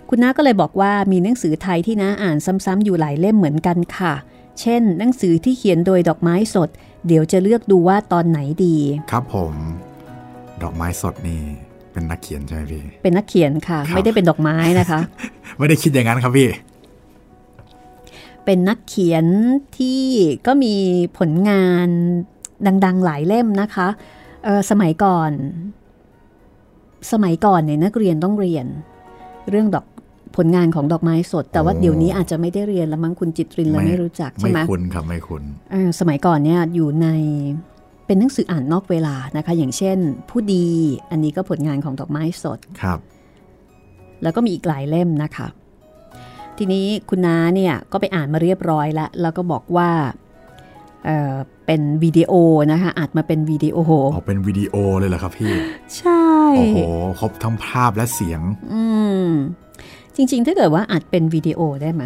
คุณน้าก็เลยบอกว่ามีหนังสือไทยที่น้าอ่านซ้ำๆอยู่หลายเล่มเหมือนกันค่ะ เช่น หนังสือที่เขียนโดยดอกไม้สด เดี๋ยวจะเลือกดูว่าตอนไหนดี ครับผม ดอกไม้สดนี่เป็นนักเขียนใช่ไหมพี่ เป็นนักเขียนค่ะครับไม่ได้เป็นดอกไม้นะคะ ไม่ได้คิดอย่างนั้นครับพี่ เป็นนักเขียนที่ก็มีผลงาน ดังๆ หลายเล่มนะคะเอ่อสมัยก่อน สมัยก่อนเนี่ยนักเรียนต้องเรียน เรื่องดอกผลงานของดอกไม้สด แต่ว่าโอ้เดี๋ยวนี้อาจจะไม่ได้เรียนแล้วมั้งคุณจิตรินเราไม่รู้จักใช่ไม่ไหมคุ้นครับไม่คุ้นเอ่อสมัยก่อนเนี่ยอยู่ในเป็นหนังสืออ่านนอกเวลานะคะ อย่างเช่น ผู้ดีอันนี้ก็ผลงานของดอกไม้สดครับ แล้วก็มีอีกหลายเล่มนะคะ ทีนี้คุณน้าเนี่ยก็ไปอ่านมาเรียบร้อยแล้วแล้วก็บอกว่า เอ่อเป็นวิดีโอนะคะอัดมาเป็นวิดีโอออกเป็นวิดีโอเลยเหรอครับพี่ ใช่ โอ้โห ครบทั้งภาพและเสียง อืม จริง ๆ ถ้าเกิดว่าอัดเป็นวิดีโอได้ไหม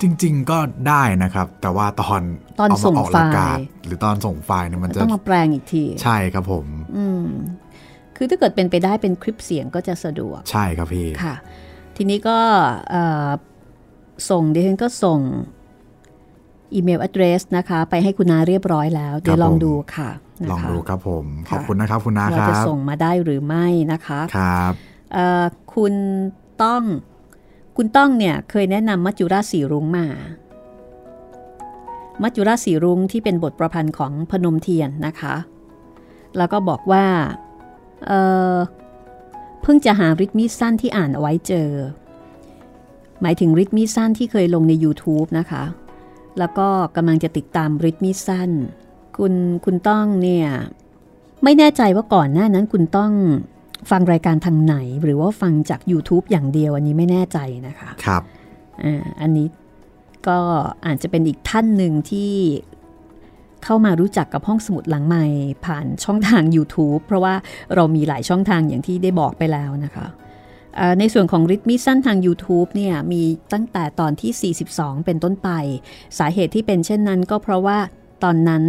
จริง ๆ ก็ได้นะครับ แต่ว่าตอนตอนเามาส่งออกไฟล์อากาศหรือตอนส่งไฟล์เนี่ยมันจะต้องมาแปลงอีกที ใช่ครับผม อืม คือถ้าเกิดเป็นไปได้เป็นคลิปเสียงก็จะสะดวก ใช่ครับพี่ ค่ะ ทีนี้ก็เอ่อส่งดิฉันก็ส่ง อีเมล address นะคะ ไปให้คุณนาเรียบร้อยแล้ว เดี๋ยวลองดูค่ะนะคะลองดูครับผมขค่ะอบคุณนะครับคุณนาว่าครัจะบส่งมาได้หรือไม่นะคะครับเอ่อคุณต้องคุณต้องเนี่ยเคยแนะนำมัจจุราชสีรุ้งมา มัจจุราชสีรุ้งที่เป็นบทประพันธ์ของพนมเทียนนะคะ แล้วก็บอกว่าเอ่อเพิ่งจะหาริทมีดสั้นที่อ่านเอาไว้เจอ หมายถึงริทมีดสั้นที่เคยลงใน YouTube นะคะ แล้วก็กำลังจะติดตามริทมีดสั้น คุณคุณต้องเนี่ยไม่แน่ใจว่าก่อนหน้านั้นคุณต้องฟังรายการทางไหน หรือว่าฟังจาก YouTube อย่างเดียวอันนี้ไม่แน่ใจนะคะครับอ่าอันนี้ก็อาจจะเป็นอีกท่านหนึ่งที่เข้ามารู้จักกับห้องสมุดหลังใหม่ผ่านช่องทาง YouTube เพราะว่าเรามีหลายช่องทางอย่างที่ได้บอกไปแล้วนะคะเอ่อ ในส่วนของริทมิสั้นทาง YouTube เนี่ยมีตั้งแต่ตอนที่ 42 เป็นต้นไป สาเหตุที่เป็นเช่นนั้นก็เพราะว่าตอนนั้น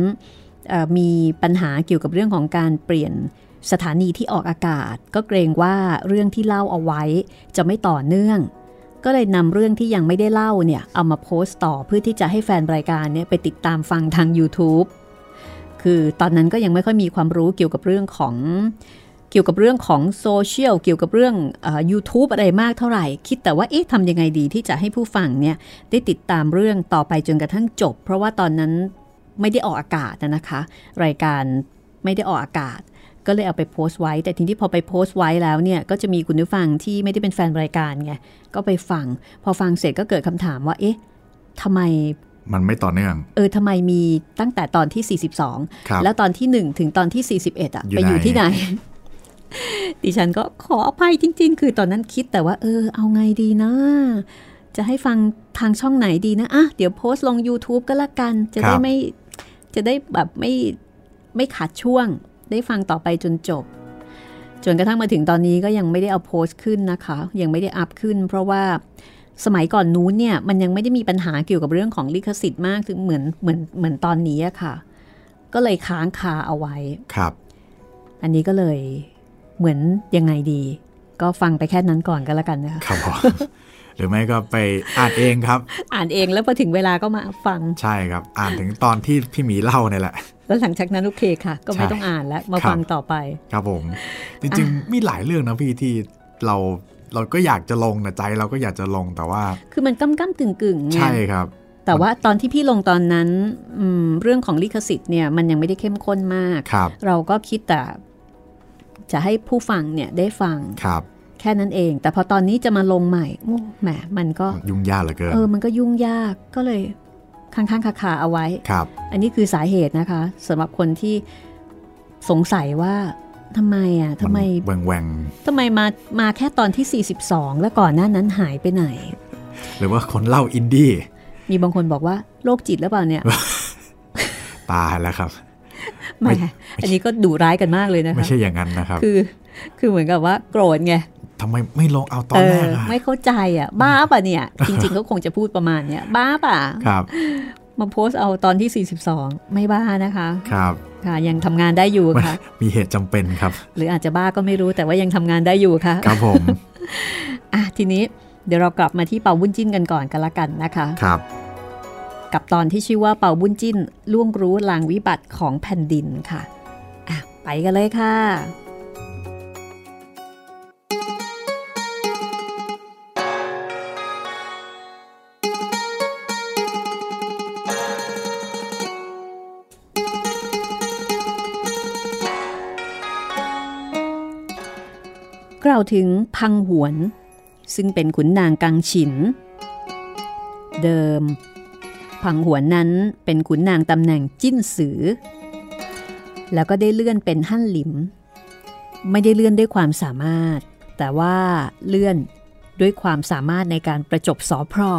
มีปัญหาเกี่ยวกับเรื่องของการเปลี่ยนสถานีที่ออกอากาศ ก็เกรงว่าเรื่องที่เล่าเอาไว้จะไม่ต่อเนื่อง ก็เลยนำเรื่องที่ยังไม่ได้เล่าเนี่ยเอามาโพสต์ต่อเพื่อที่จะให้แฟนรายการเนี่ยไปติดตามฟังทาง YouTube คือตอนนั้นก็ยังไม่ค่อยมีความรู้เกี่ยวกับเรื่องของ เกี่ยวกับเรื่องของโซเชียลเกี่ยวกับเรื่องเออ YouTube อะไรมากเท่าไหร่ คิดแต่ว่าเอ๊ะทำยังไงดีที่จะให้ผู้ฟังเนี่ยได้ติดตามเรื่องต่อไปจนกระทั่งจบ เพราะว่าตอนนั้นไม่ได้ออกอากาศนะคะ รายการไม่ได้ออกอากาศ ก็เลยเอาไปโพสต์ไว้ แต่ทีนี้พอไปโพสต์ไว้แล้วเนี่ยก็จะมีคุณผู้ฟังที่ไม่ได้เป็นแฟนรายการไงก็ไปฟัง พอฟังเสร็จก็เกิดคำถามว่าเอ๊ะทำไมมันไม่ต่อเนื่อง เออทำไมมีตั้งแต่ตอนที่ครับ42 แล้วตอนที่ 1 ถึงตอนที่ 41อะอยู่ไปอยู่ไหนที่ไหน ดิฉันก็ขออภัยจริง ๆ คือตอนนั้นคิดแต่ว่า เออ เอาไงดีนะ จะให้ฟังทางช่องไหนดีนะอะเดี๋ยวโพสต์ลง YouTube ก็แล้วกัน จะได้ไม่จะได้แบบไม่ไม่ขาดช่วง ได้ฟังต่อไปจนจบ จนกระทั่งมาถึงตอนนี้ก็ยังไม่ได้เอาโพสต์ขึ้นนะคะ ยังไม่ได้อัพขึ้น เพราะว่าสมัยก่อนนู้นเนี่ยมันยังไม่ได้มีปัญหาเกี่ยวกับเรื่องของลิขสิทธิ์มากถึงเหมือนเหมือนเหมือนตอนนี้อะค่ะ ก็เลยค้างคาเอาไว้ครับ อันนี้ก็เลย เหมือนยังไงดี ก็ฟังไปแค่นั้นก่อนก็แล้วกันนะคะครับผมหรือไม่ก็ไปอ่านเองครับ อ่านเองแล้วพอถึงเวลาก็มาฟัง ใช่ครับ อ่านถึงตอนที่พี่หมีเล่าเนี่ยแหละ แล้วหลังจากนั้นโอเคค่ะ ก็ไม่ใช่ต้องอ่านแล้วมาครับฟังต่อไป ครับผม จริงๆ มีหลายเรื่องนะพี่ที่เราเราก็อยากจะลงนะใจเราก็อยากจะลงแต่ว่า คือมันก้ำก้ำกึ่งกึ่งๆไงใช่ครับ แต่ว่าตอนที่พี่ลงตอนนั้นอืมเรื่องของลิขสิทธิ์เนี่ยมันยังไม่ได้เข้มข้นมากครับเราก็คิดแต่ จะให้ผู้ฟังเนี่ยได้ฟังครับ แค่นั้นเอง แต่พอตอนนี้จะมาลงใหม่โอ้แหมมันก็ยุ่งยากเหลือเกินเออมันก็ยุ่งยากก็เลยค้างๆคาๆเอาไว้ครับ อันนี้คือสาเหตุนะคะสำหรับคนที่สงสัยว่าทำไมอะทำไมแหวงแหวงทำไมมามาแค่ตอนที่ 42 แล้วก่อนหน้านั้นหายไปไหนๆหรือว่าคนเล่าอินดี้มีบางคนบอกว่าโรคจิตหรือเปล่าเนี่ย ตายแล้วครับ แหมอันนี้ก็ดุร้ายกันมากเลยนะไม่คะใช่อย่างนั้นนะครับ คือ คือเหมือนกับว่าโกรธไงทำไมไม่ลงเอาตอเอนแรอกอะไม่เข้าใจอะ บ้าป่ะเนี่ย จริงๆเขาคงจะพูดประมาณเนี้ยบ้าป่ะครับ มาโพสต์เอาตอนที่ 42 ไม่บ้านะคะ ครับค่ะยังทำงานได้อยู่ค่ะ มีเหตุจำเป็นครับ หรืออาจจะบ้าก็ไม่รู้แต่ว่ายังทำงานได้อยู่ค่ะ ครับผมอะทีนี้เดี๋ยวเรากลับมาที่เป่าบุญจิ้นกันก่อนกันละกันนะคะ ครับ กับตอนที่ชื่อว่าเป่าบุญจิ้นล่วงรู้ลางวิบัติของแผ่นดินค่ะอะไปกันเลยค่ะกล่าวถึงพังหวน ซึ่งเป็นขุนนางกังฉิน เดิม พังหวนนั้นเป็นขุนนางตำแหน่งจิ้นสือ แล้วก็ได้เลื่อนเป็นหั่นหลิม ไม่ได้เลื่อนด้วยความสามารถ แต่ว่าเลื่อนด้วยความสามารถในการประจบสอพรอ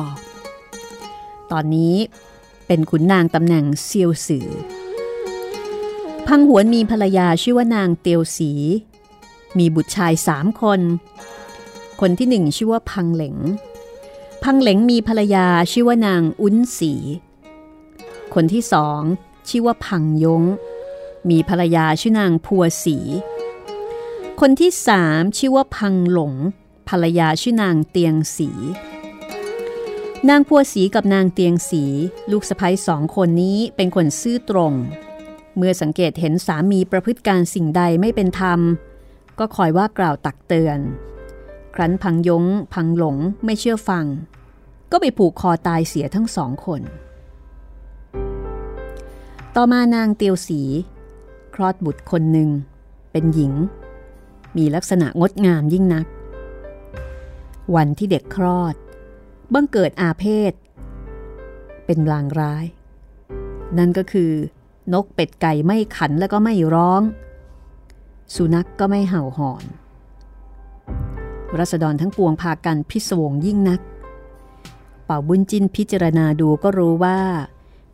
ตอนนี้เป็นขุนนางตำแหน่งเซียวสือ พังหวนมีภรรยาชื่อว่านางเตียวสี มีบุตรชายสามคน คนที่หนึ่งชื่อว่าพังเหลง พังเหลงมีภรรยาชื่อว่านางอุ้นสี คนที่สองชื่อว่าพังยง มีภรรยาชื่อนางพัวสี คนที่สามชื่อว่าพังหลง ภรรยาชื่อนางเตียงสี นางพัวสีกับนางเตียงสี ลูกสะใภ้สองคนนี้เป็นคนซื่อตรง เมื่อสังเกตเห็นสามีประพฤติการสิ่งใดไม่เป็นธรรม ก็คอยว่ากล่าวตักเตือน ครั้นพังยงพังหลงไม่เชื่อฟัง ก็ไปผูกคอตายเสียทั้งสองคน ต่อมานางเตียวสี คลอดบุตรคนหนึ่ง เป็นหญิง มีลักษณะงดงามยิ่งนัก วันที่เด็กคลอด บังเกิดอาเพศ เป็นลางร้าย นั่นก็คือนกเป็ดไก่ไม่ขันแล้วก็ไม่ร้อง สุนัขกก็ไม่เห่าหอน รัษฎรทั้งปวงพากันพิศวงยิ่งนัก เป่าบุญจินพิจารณาดูก็รู้ว่า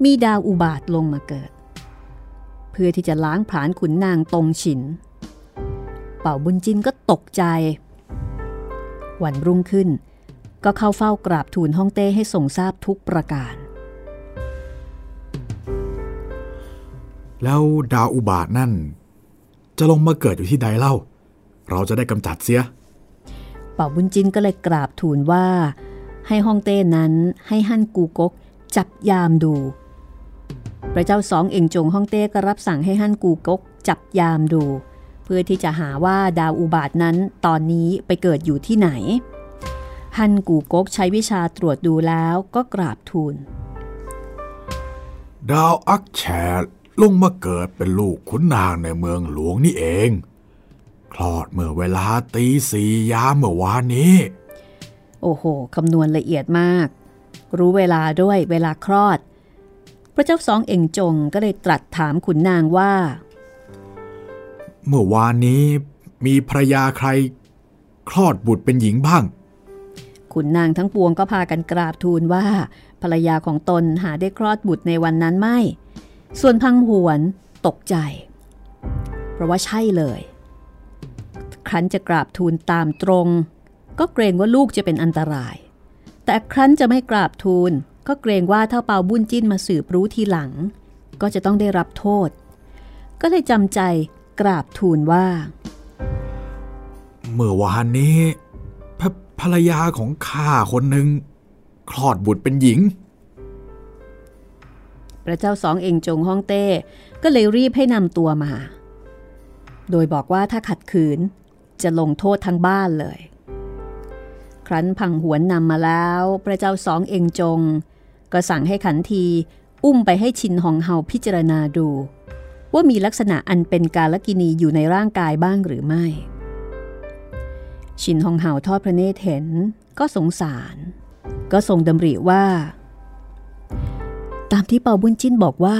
มีดาวอุบาทลงมาเกิด เพื่อที่จะล้างผลาญขุนนางตรงฉิน เป่าบุญจินก็ตกใจ วันรุ่งขึ้น ก็เข้าเฝ้ากราบทูลฮ่องเต้ให้ทรงทราบทุกประการแล้วดาวอุบาทนั่น จะลงมาเกิดอยู่ที่ใดเล่า เราจะได้กำจัดเสีย เป่าบุญจินก็เลยกราบทูลว่า ให้ฮ่องเต้นั้นให้ฮั่นกูกกจับยามดู พระเจ้าสองเองจงฮ่องเต้ก็รับสั่งให้ฮั่นกูกกจับยามดู เพื่อที่จะหาว่าดาวอุบาทนั้นตอนนี้ไปเกิดอยู่ที่ไหน ฮั่นกูกกใช้วิชาตรวจดูแล้วก็กราบทูล ดาวอักแชร์ลงมาเกิดเป็นลูกขุนนางในเมืองหลวงนี่เอง คลอดเมื่อเวลาตีสี่ยามเมื่อวานนี้ โอ้โห คำนวณละเอียดมาก รู้เวลาด้วยเวลาคลอด พระเจ้าสองเองจงก็เลยตรัสถามขุนนางว่า เมื่อวานนี้มีภรรยาใครคลอดบุตรเป็นหญิงบ้าง ขุนนางทั้งปวงก็พากันกราบทูลว่า ภรรยาของตนหาได้คลอดบุตรในวันนั้นไม่ ส่วนพังหวนตกใจ เพราะว่าใช่เลย ครั้นจะกราบทูลตามตรง ก็เกรงว่าลูกจะเป็นอันตราย แต่ครั้นจะไม่กราบทูล ก็เกรงว่าถ้าเปาบุญจิ้นมาสืบรู้ทีหลัง ก็จะต้องได้รับโทษ ก็เลยจำใจกราบทูลว่า เมื่อวานนี้ภภรรยาของข้าคนหนึ่งคลอดบุตรเป็นหญิง พระเจ้าสองเองจงฮ่องเต้ก็เลยรีบให้นำตัวมา โดยบอกว่าถ้าขัดขืน จะลงโทษทั้งบ้านเลย ครั้นพังหวนนำมาแล้ว พระเจ้าสองเองจง ก็สั่งให้ขันทีอุ้มไปให้ชินหองเฮาพิจารณาดู ว่ามีลักษณะอันเป็นกาลกินีอยู่ในร่างกายบ้างหรือไม่ ชินหองเฮาทอดพระเนตรเห็นก็สงสาร ก็ทรงดำริว่า ตามที่เปาบุญจิ้นบอกว่า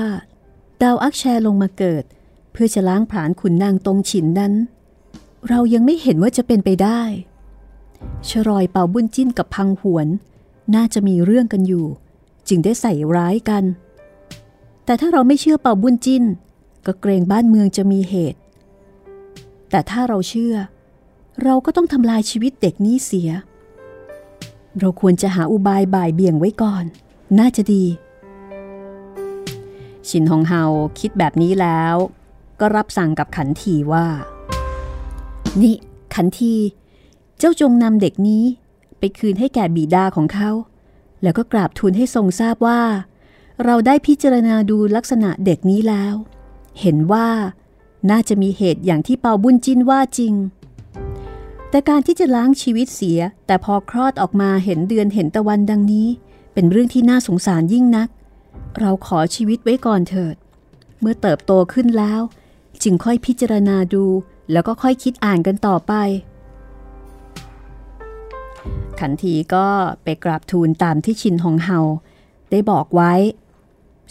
ดาวอักแชร์ลงมาเกิด เพื่อจะล้างผลาญขุนนางตรงฉินนั้น เรายังไม่เห็นว่าจะเป็นไปได้ ชรอยเป่าบุญจิ้นกับพังหวน น่าจะมีเรื่องกันอยู่ จึงได้ใส่ร้ายกัน แต่ถ้าเราไม่เชื่อเป่าบุญจิ้น ก็เกรงบ้านเมืองจะมีเหตุ แต่ถ้าเราเชื่อ เราก็ต้องทำลายชีวิตเด็กนี้เสีย เราควรจะหาอุบายบ่ายเบี่ยงไว้ก่อน น่าจะดี ชินฮองเฮาคิดแบบนี้แล้ว ก็รับสั่งกับขันทีว่า นี่ขันที เจ้าจงนำเด็กนี้ไปคืนให้แก่บิดาของเขา แล้วก็กราบทูลให้ทรงทราบว่า เราได้พิจารณาดูลักษณะเด็กนี้แล้ว เห็นว่าน่าจะมีเหตุอย่างที่เปาบุญจินว่าจริง แต่การที่จะล้างชีวิตเสีย แต่พอคลอดออกมาเห็นเดือนเห็นตะวันดังนี้ เป็นเรื่องที่น่าสงสารยิ่งนัก เราขอชีวิตไว้ก่อนเถิด เมื่อเติบโตขึ้นแล้ว จึงค่อยพิจารณาดู แล้วก็ค่อยคิดอ่านกันต่อไป ขันทีก็ไปกราบทูลตามที่ชินฮองเฮาได้บอกไว้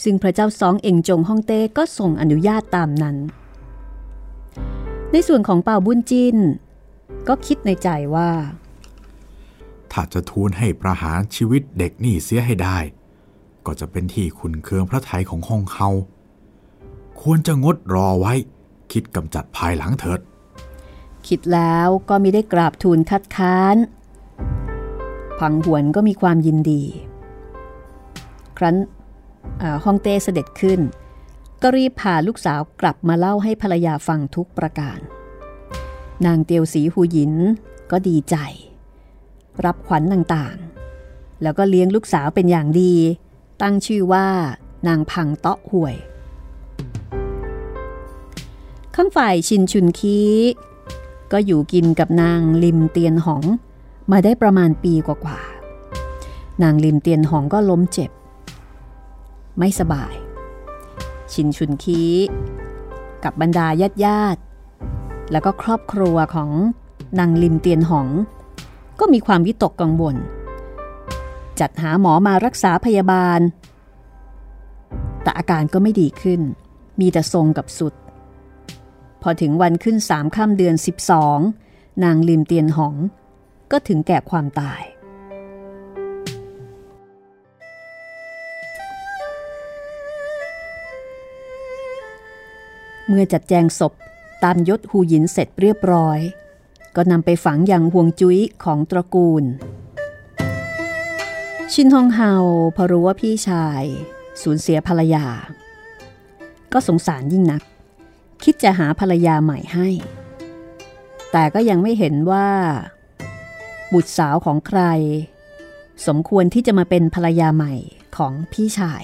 ซึ่งพระเจ้าซองเอ็งจงฮ่องเต้ก็ส่งอนุญาตตามนั้น ในส่วนของเป่าบุญจินก็คิดในใจว่า ถ้าจะทูลให้ประหารชีวิตเด็กนี่เสียให้ได้ ก็จะเป็นที่ขุนเคืองพระไทยของห้องเฮาควรจะงดรอไว้ คิดกำจัดภายหลังเถิด คิดแล้วก็มิได้กราบทูลคัดค้านพังหวนก็มีความยินดี ครั้นฮ่องเต้เสด็จขึ้น ก็รีบพาลูกสาวกลับมาเล่าให้ภรรยาฟังทุกประการ นางเตียวสีหูหยินก็ดีใจ รับขวัญต่างๆ แล้วก็เลี้ยงลูกสาวเป็นอย่างดี ตั้งชื่อว่านางพังเตาะห่วย ข้างฝ่ายชินชุนคีก็อยู่กินกับนางลิมเตียนหอง มาได้ประมาณปีกว่าๆนางลิมเตียนหองก็ล้มเจ็บ ไม่สบาย ชินชุนคีกับบรรดาญาติญาติแล้วก็ครอบครัวของนางลิมเตียนหอง ก็มีความวิตกกังวลจัดหาหมอมารักษาพยาบาล แต่อาการก็ไม่ดีขึ้น มีแต่ทรงกับสุด พอถึงวันขึ้นสามค่ำเดือน 12 นางลิมเตียนหอง ก็ถึงแก่ความตาย เมื่อจัดแจงศพตามยศหูหยินเสร็จเรียบร้อย ก็นำไปฝังอย่างห่วงจุ้ยของตระกูล ชินฮองเฮาพอรู้ว่าพี่ชาย สูญเสียภรรยา ก็สงสารยิ่งนัก คิดจะหาภรรยาใหม่ให้ แต่ก็ยังไม่เห็นว่า บุตรสาวของใคร สมควรที่จะมาเป็นภรรยาใหม่ของพี่ชาย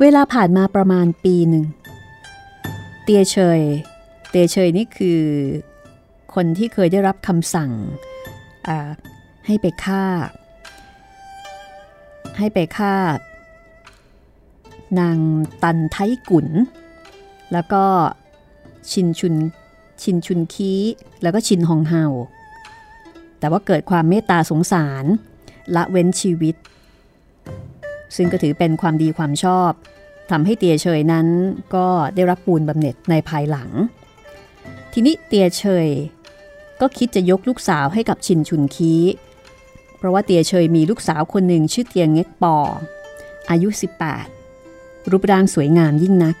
เวลาผ่านมาประมาณปีหนึ่ง เตียเฉย เตียเฉยนี่คือ คนที่เคยได้รับคำสั่งให้ไปฆ่า ให้ไปฆ่า นางตันไทกุนแล้วก็ชินชุนชินชุนคีแล้วก็ชินฮองเฮาแต่ว่าเกิดความเมตตาสงสาร ละเว้นชีวิต ซึ่งก็ถือเป็นความดีความชอบทำให้เตียเฉยนั้นก็ได้รับปูนบำเหน็จในภายหลัง ทีนี้เตียเฉยก็คิดจะยกลูกสาวให้กับชินชุนคีเพราะว่าเตียเฉยมีลูกสาวคนหนึ่งชื่อเตียงเง็กปอ อายุ 18 รูปร่างสวยงามยิ่งนัก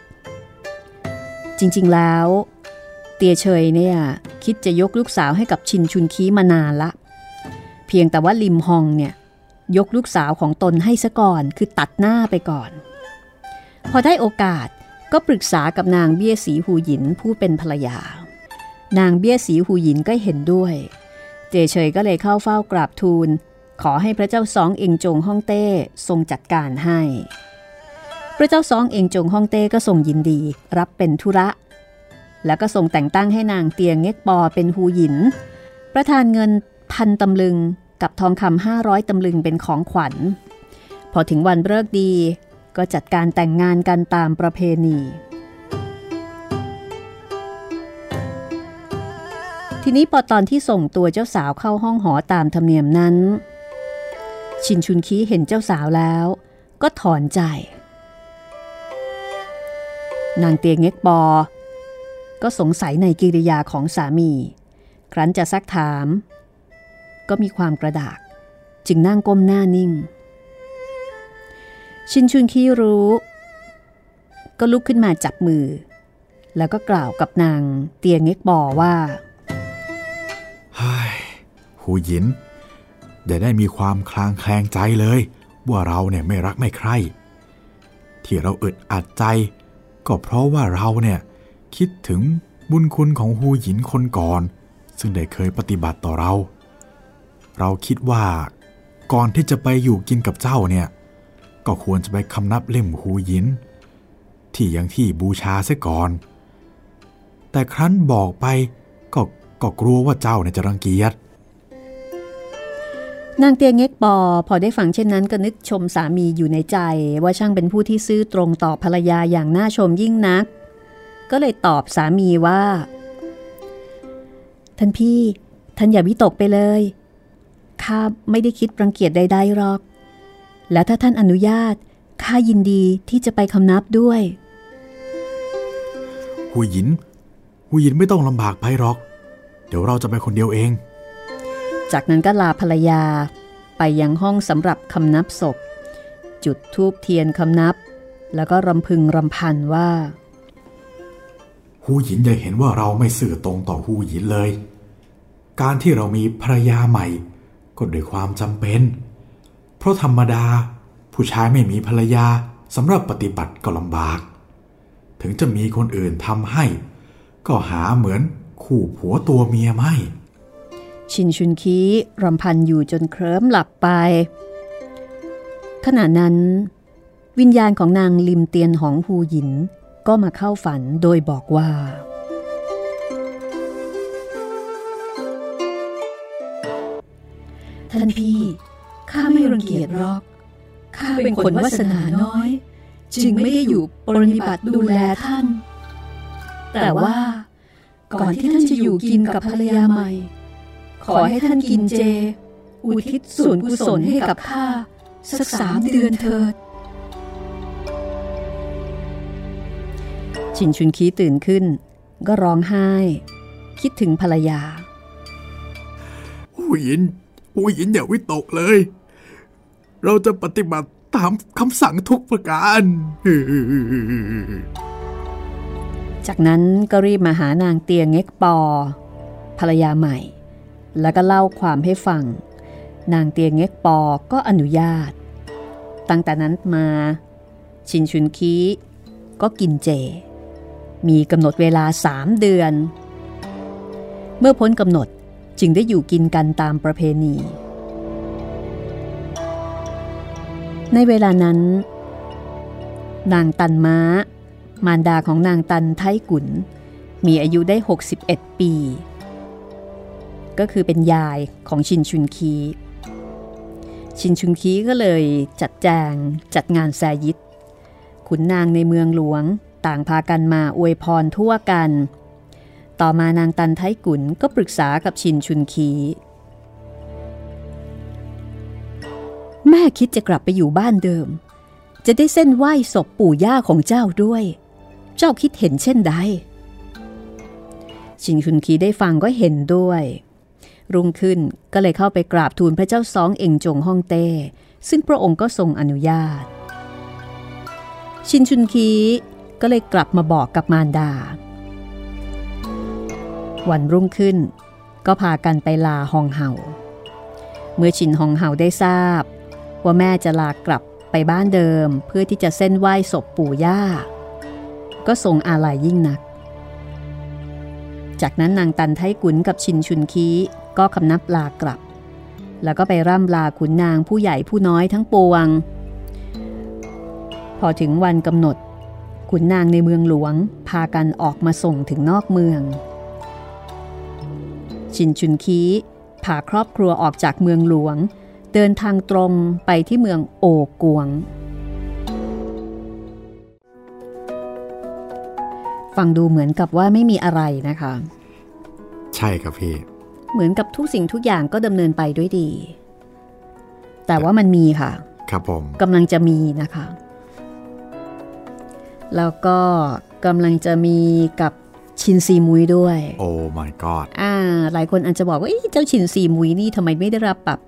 จริงๆแล้ว เตียเฉยเนี่ยคิดจะยกลูกสาวให้กับชินชุนคีมานานละ เพียงแต่ว่าลิมฮองเนี่ยยกลูกสาวของตนให้ซะก่อนคือตัดหน้าไปก่อน พอได้โอกาสก็ปรึกษากับนางเบี้ยสีหูหยินผู้เป็นภรรยา นางเบี้ยสีหูหยินก็เห็นด้วย เจเฉยก็เลยเข้าเฝ้ากราบทูล ขอให้พระเจ้าซองเองจงฮ่องเต้ทรงจัดการให้ พระเจ้าซองเองจงฮ่องเต้ก็ทรงยินดีรับเป็นธุระ แล้วก็ทรงแต่งตั้งให้นางเตียงเง็กปอเป็นหูหยิน ประทานเงินพันตำลึงกับทองคำห้าร้อยตำลึงเป็นของขวัญ พอถึงวันเลิกดีก็จัดการแต่งงานกันตามประเพณี ทีนี้พอตอนที่ส่งตัวเจ้าสาวเข้าห้องหอตามธรรมเนียมนั้น ชินชุนคีเห็นเจ้าสาวแล้ว ก็ถอนใจ นางเตียงเง็กปอ ก็สงสัยในกิริยาของสามี ครั้นจะซักถาม ก็มีความกระดากจึงนั่งก้มหน้านิ่ง ชินชุนคีรู้ ก็ลุกขึ้นมาจับมือ แล้วก็กล่าวกับนางเตียงเง็กปอว่าเฮ้ยหูหยินอย่าได้มีความคลางแคลงใจเลย ว่าเราเนี่ยไม่รักไม่ใคร่ ที่เราอึดอัดใจ ก็เพราะว่าเราเนี่ยคิดถึงบุญคุณของฮูหยินคนก่อน ซึ่งได้เคยปฏิบัติต่อเรา เราคิดว่าก่อนที่จะไปอยู่กินกับเจ้าเนี่ยก็ควรจะไปคำนับเล่มฮูหยิน ที่ยังที่บูชาเสียก่อน แต่ครั้นบอกไปก็ก็กลัวว่าเจ้าเนี่ยจะรังเกียจ นางเตียงเง็กปอพอได้ฟังเช่นนั้นก็นึกชมสามีอยู่ในใจ ว่าช่างเป็นผู้ที่ซื่อตรงต่อภรรยาอย่างน่าชมยิ่งนัก ก็เลยตอบสามีว่า ท่านพี่ท่านอย่าวิตกไปเลยข้าไม่ได้คิดรังเกียจใดๆหรอก แล้วถ้าท่านอนุญาตข้ายินดีที่จะไปคำนับด้วยหูหยินหูหยินไม่ต้องลำบากไปหรอก เดี๋ยวเราจะไปคนเดียวเอง จากนั้นก็ลาภรรยาไปยังห้องสำหรับคำนับศพ จุดทูบเทียนคำนับ แล้วก็รำพึงรำพันว่า หูหยินอย่าเห็นว่าเราไม่สื่อตรงต่อหูหยินเลย การที่เรามีภรรยาใหม่ ก็ด้วยความจำเป็น เพราะธรรมดา ผู้ชายไม่มีภรรยาสำหรับปฏิบัติก็ลำบาก ถึงจะมีคนอื่นทำให้ ก็หาเหมือนคู่ผัวตัวเมียไม่ ชินชุนคีรำพันอยู่จนเคลิ้มหลับไป ขณะนั้น วิญญาณของนางลิมเตียนหองฮูหยิน ก็มาเข้าฝันโดยบอกว่า ท่านพี่ ข้าไม่รังเกียจหรอก ข้าเป็นคนวาสนาน้อย จึงไม่ได้อยู่ปรนิบัติดูแลท่าน แต่ว่า ก่อนที่ท่านจะอยู่กินกับภรรยาใหม่ ขอให้ท่านกินเจ อุทิศส่วนกุศลให้กับข้าสักสามเดือนเถิดชินชุนคีตื่นขึ้น ก็ร้องไห้ คิดถึงภรรยาหูหยินหูหยินอย่าวิตกเลย เราจะปฏิบัติตามคำสั่งทุกประการ จากนั้นก็รีบมาหานางเตียงเง็กปอ ภรรยาใหม่ แล้วก็เล่าความให้ฟัง นางเตียงเง็กปอก็อนุญาต ตั้งแต่นั้นมา ชินชุนคีก็กินเจ มีกำหนดเวลาสามเดือน เมื่อพ้นกำหนดจึงได้อยู่กินกันตามประเพณี ในเวลานั้น นางตันม้า มารดาของนางตันไทกุนมีอายุได้ 61 ปี ก็คือเป็นยายของชินชุนคี ชินชุนคีก็เลยจัดแจงจัดงานแซยิต ขุนนางในเมืองหลวงต่างพากันมาอวยพรทั่วกัน ต่อมานางตันไทกุนก็ปรึกษากับชินชุนคี แม่คิดจะกลับไปอยู่บ้านเดิม จะได้เส้นไหว้ศพปู่ย่าของเจ้าด้วย เจ้าคิดเห็นเช่นใดชินชุนคีได้ฟังก็เห็นด้วย รุ่งขึ้นก็เลยเข้าไปกราบทูลพระเจ้าซองเอ่งจงฮ่องเต้ ซึ่งพระองค์ก็ทรงอนุญาต ชินชุนคีก็เลยกลับมาบอกกับมารดา วันรุ่งขึ้น ก็พากันไปลาฮองเห่าเมื่อชินฮองเห่าได้ทราบ ว่าแม่จะลากลับไปบ้านเดิมเพื่อที่จะเส้นไหว้ศพปู่ย่า ก็ทรงอาลัยยิ่งนัก จากนั้นนางตันไทกุนกับชินชุนคี ก็คำนับลากลับ แล้วก็ไปร่ำลาขุนนางผู้ใหญ่ผู้น้อยทั้งปวง พอถึงวันกำหนด ขุนนางในเมืองหลวงพากันออกมาส่งถึงนอกเมือง ชินชุนคีพาครอบครัวออกจากเมืองหลวง เดินทางตรงไปที่เมืองโอกวงฟังดูเหมือนกับว่าไม่มีอะไรนะคะ ใช่ครับพี่ เหมือนกับทุกสิ่งทุกอย่างก็ดำเนินไปด้วยดี แต่ว่ามันมีค่ะ ครับผมกำลังจะมีนะคะ แล้วก็กำลังจะมีกับชินซีมุยด้วย โอ้ my god อ่า หลายคนอาจจะบอกว่าเอ้ยเจ้าชินซีมุยนี่ทำไมไม่ได้รับแบบ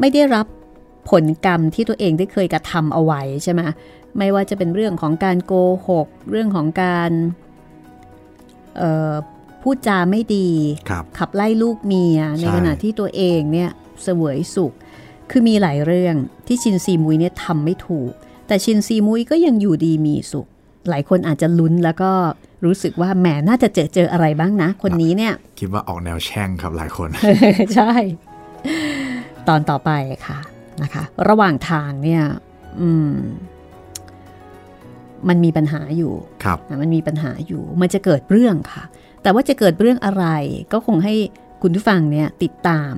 ไม่ได้รับผลกรรมที่ตัวเองได้เคยกระทำเอาไว้ใช่ไหมไม่ว่าจะเป็นเรื่องของการโกหก เรื่องของการเอ่อ พูดจาไม่ดีครับขับไล่ลูกเมีย ในใช่ขณะที่ตัวเองเนี่ยเสวยสุข คือมีหลายเรื่องที่ชินซีมุยเนี่ยทำไม่ถูก แต่ชินซีมุยก็ยังอยู่ดีมีสุข หลายคนอาจจะลุ้นแล้วก็รู้สึกว่าแหมน่าจะเจอเจออะไรบ้างนะ คนนี้เนี่ย คิดว่าออกแนวแช่งครับหลายคน ใช่ ตอนต่อไปค่ะนะคะ ระหว่างทางเนี่ย อืมมันมีปัญหาอยู่ครับนะมันมีปัญหาอยู่ มันจะเกิดเรื่องค่ะ แต่ว่าจะเกิดเรื่องอะไรก็คงให้คุณผู้ฟังเนี่ยติดตาม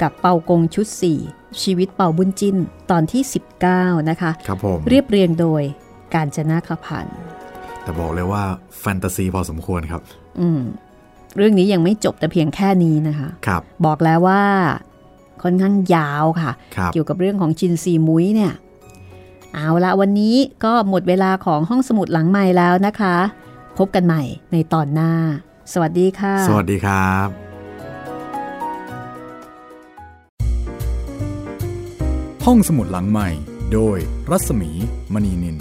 กับเปากงชุด 4 ชีวิตเปาบุญจินตอนที่ 19 นะคะครับผมเรียบเรียงโดยการจนาคพันธ์แต่บอกเลยว่าแฟนตาซีพอสมควรครับ อืมเรื่องนี้ยังไม่จบแต่เพียงแค่นี้นะคะครับบอกแล้วว่าค่อนข้างยาวค่ะครับเกี่ยวกับเรื่องของจินซีมุ้ยเนี่ย เอาละวันนี้ก็หมดเวลาของห้องสมุดหลังใหม่แล้วนะคะ พบกันใหม่ในตอนหน้า สวัสดีค่ะ สวัสดีครับ ห้องสมุดหลังใหม่ โดยรัศมีมณีนิน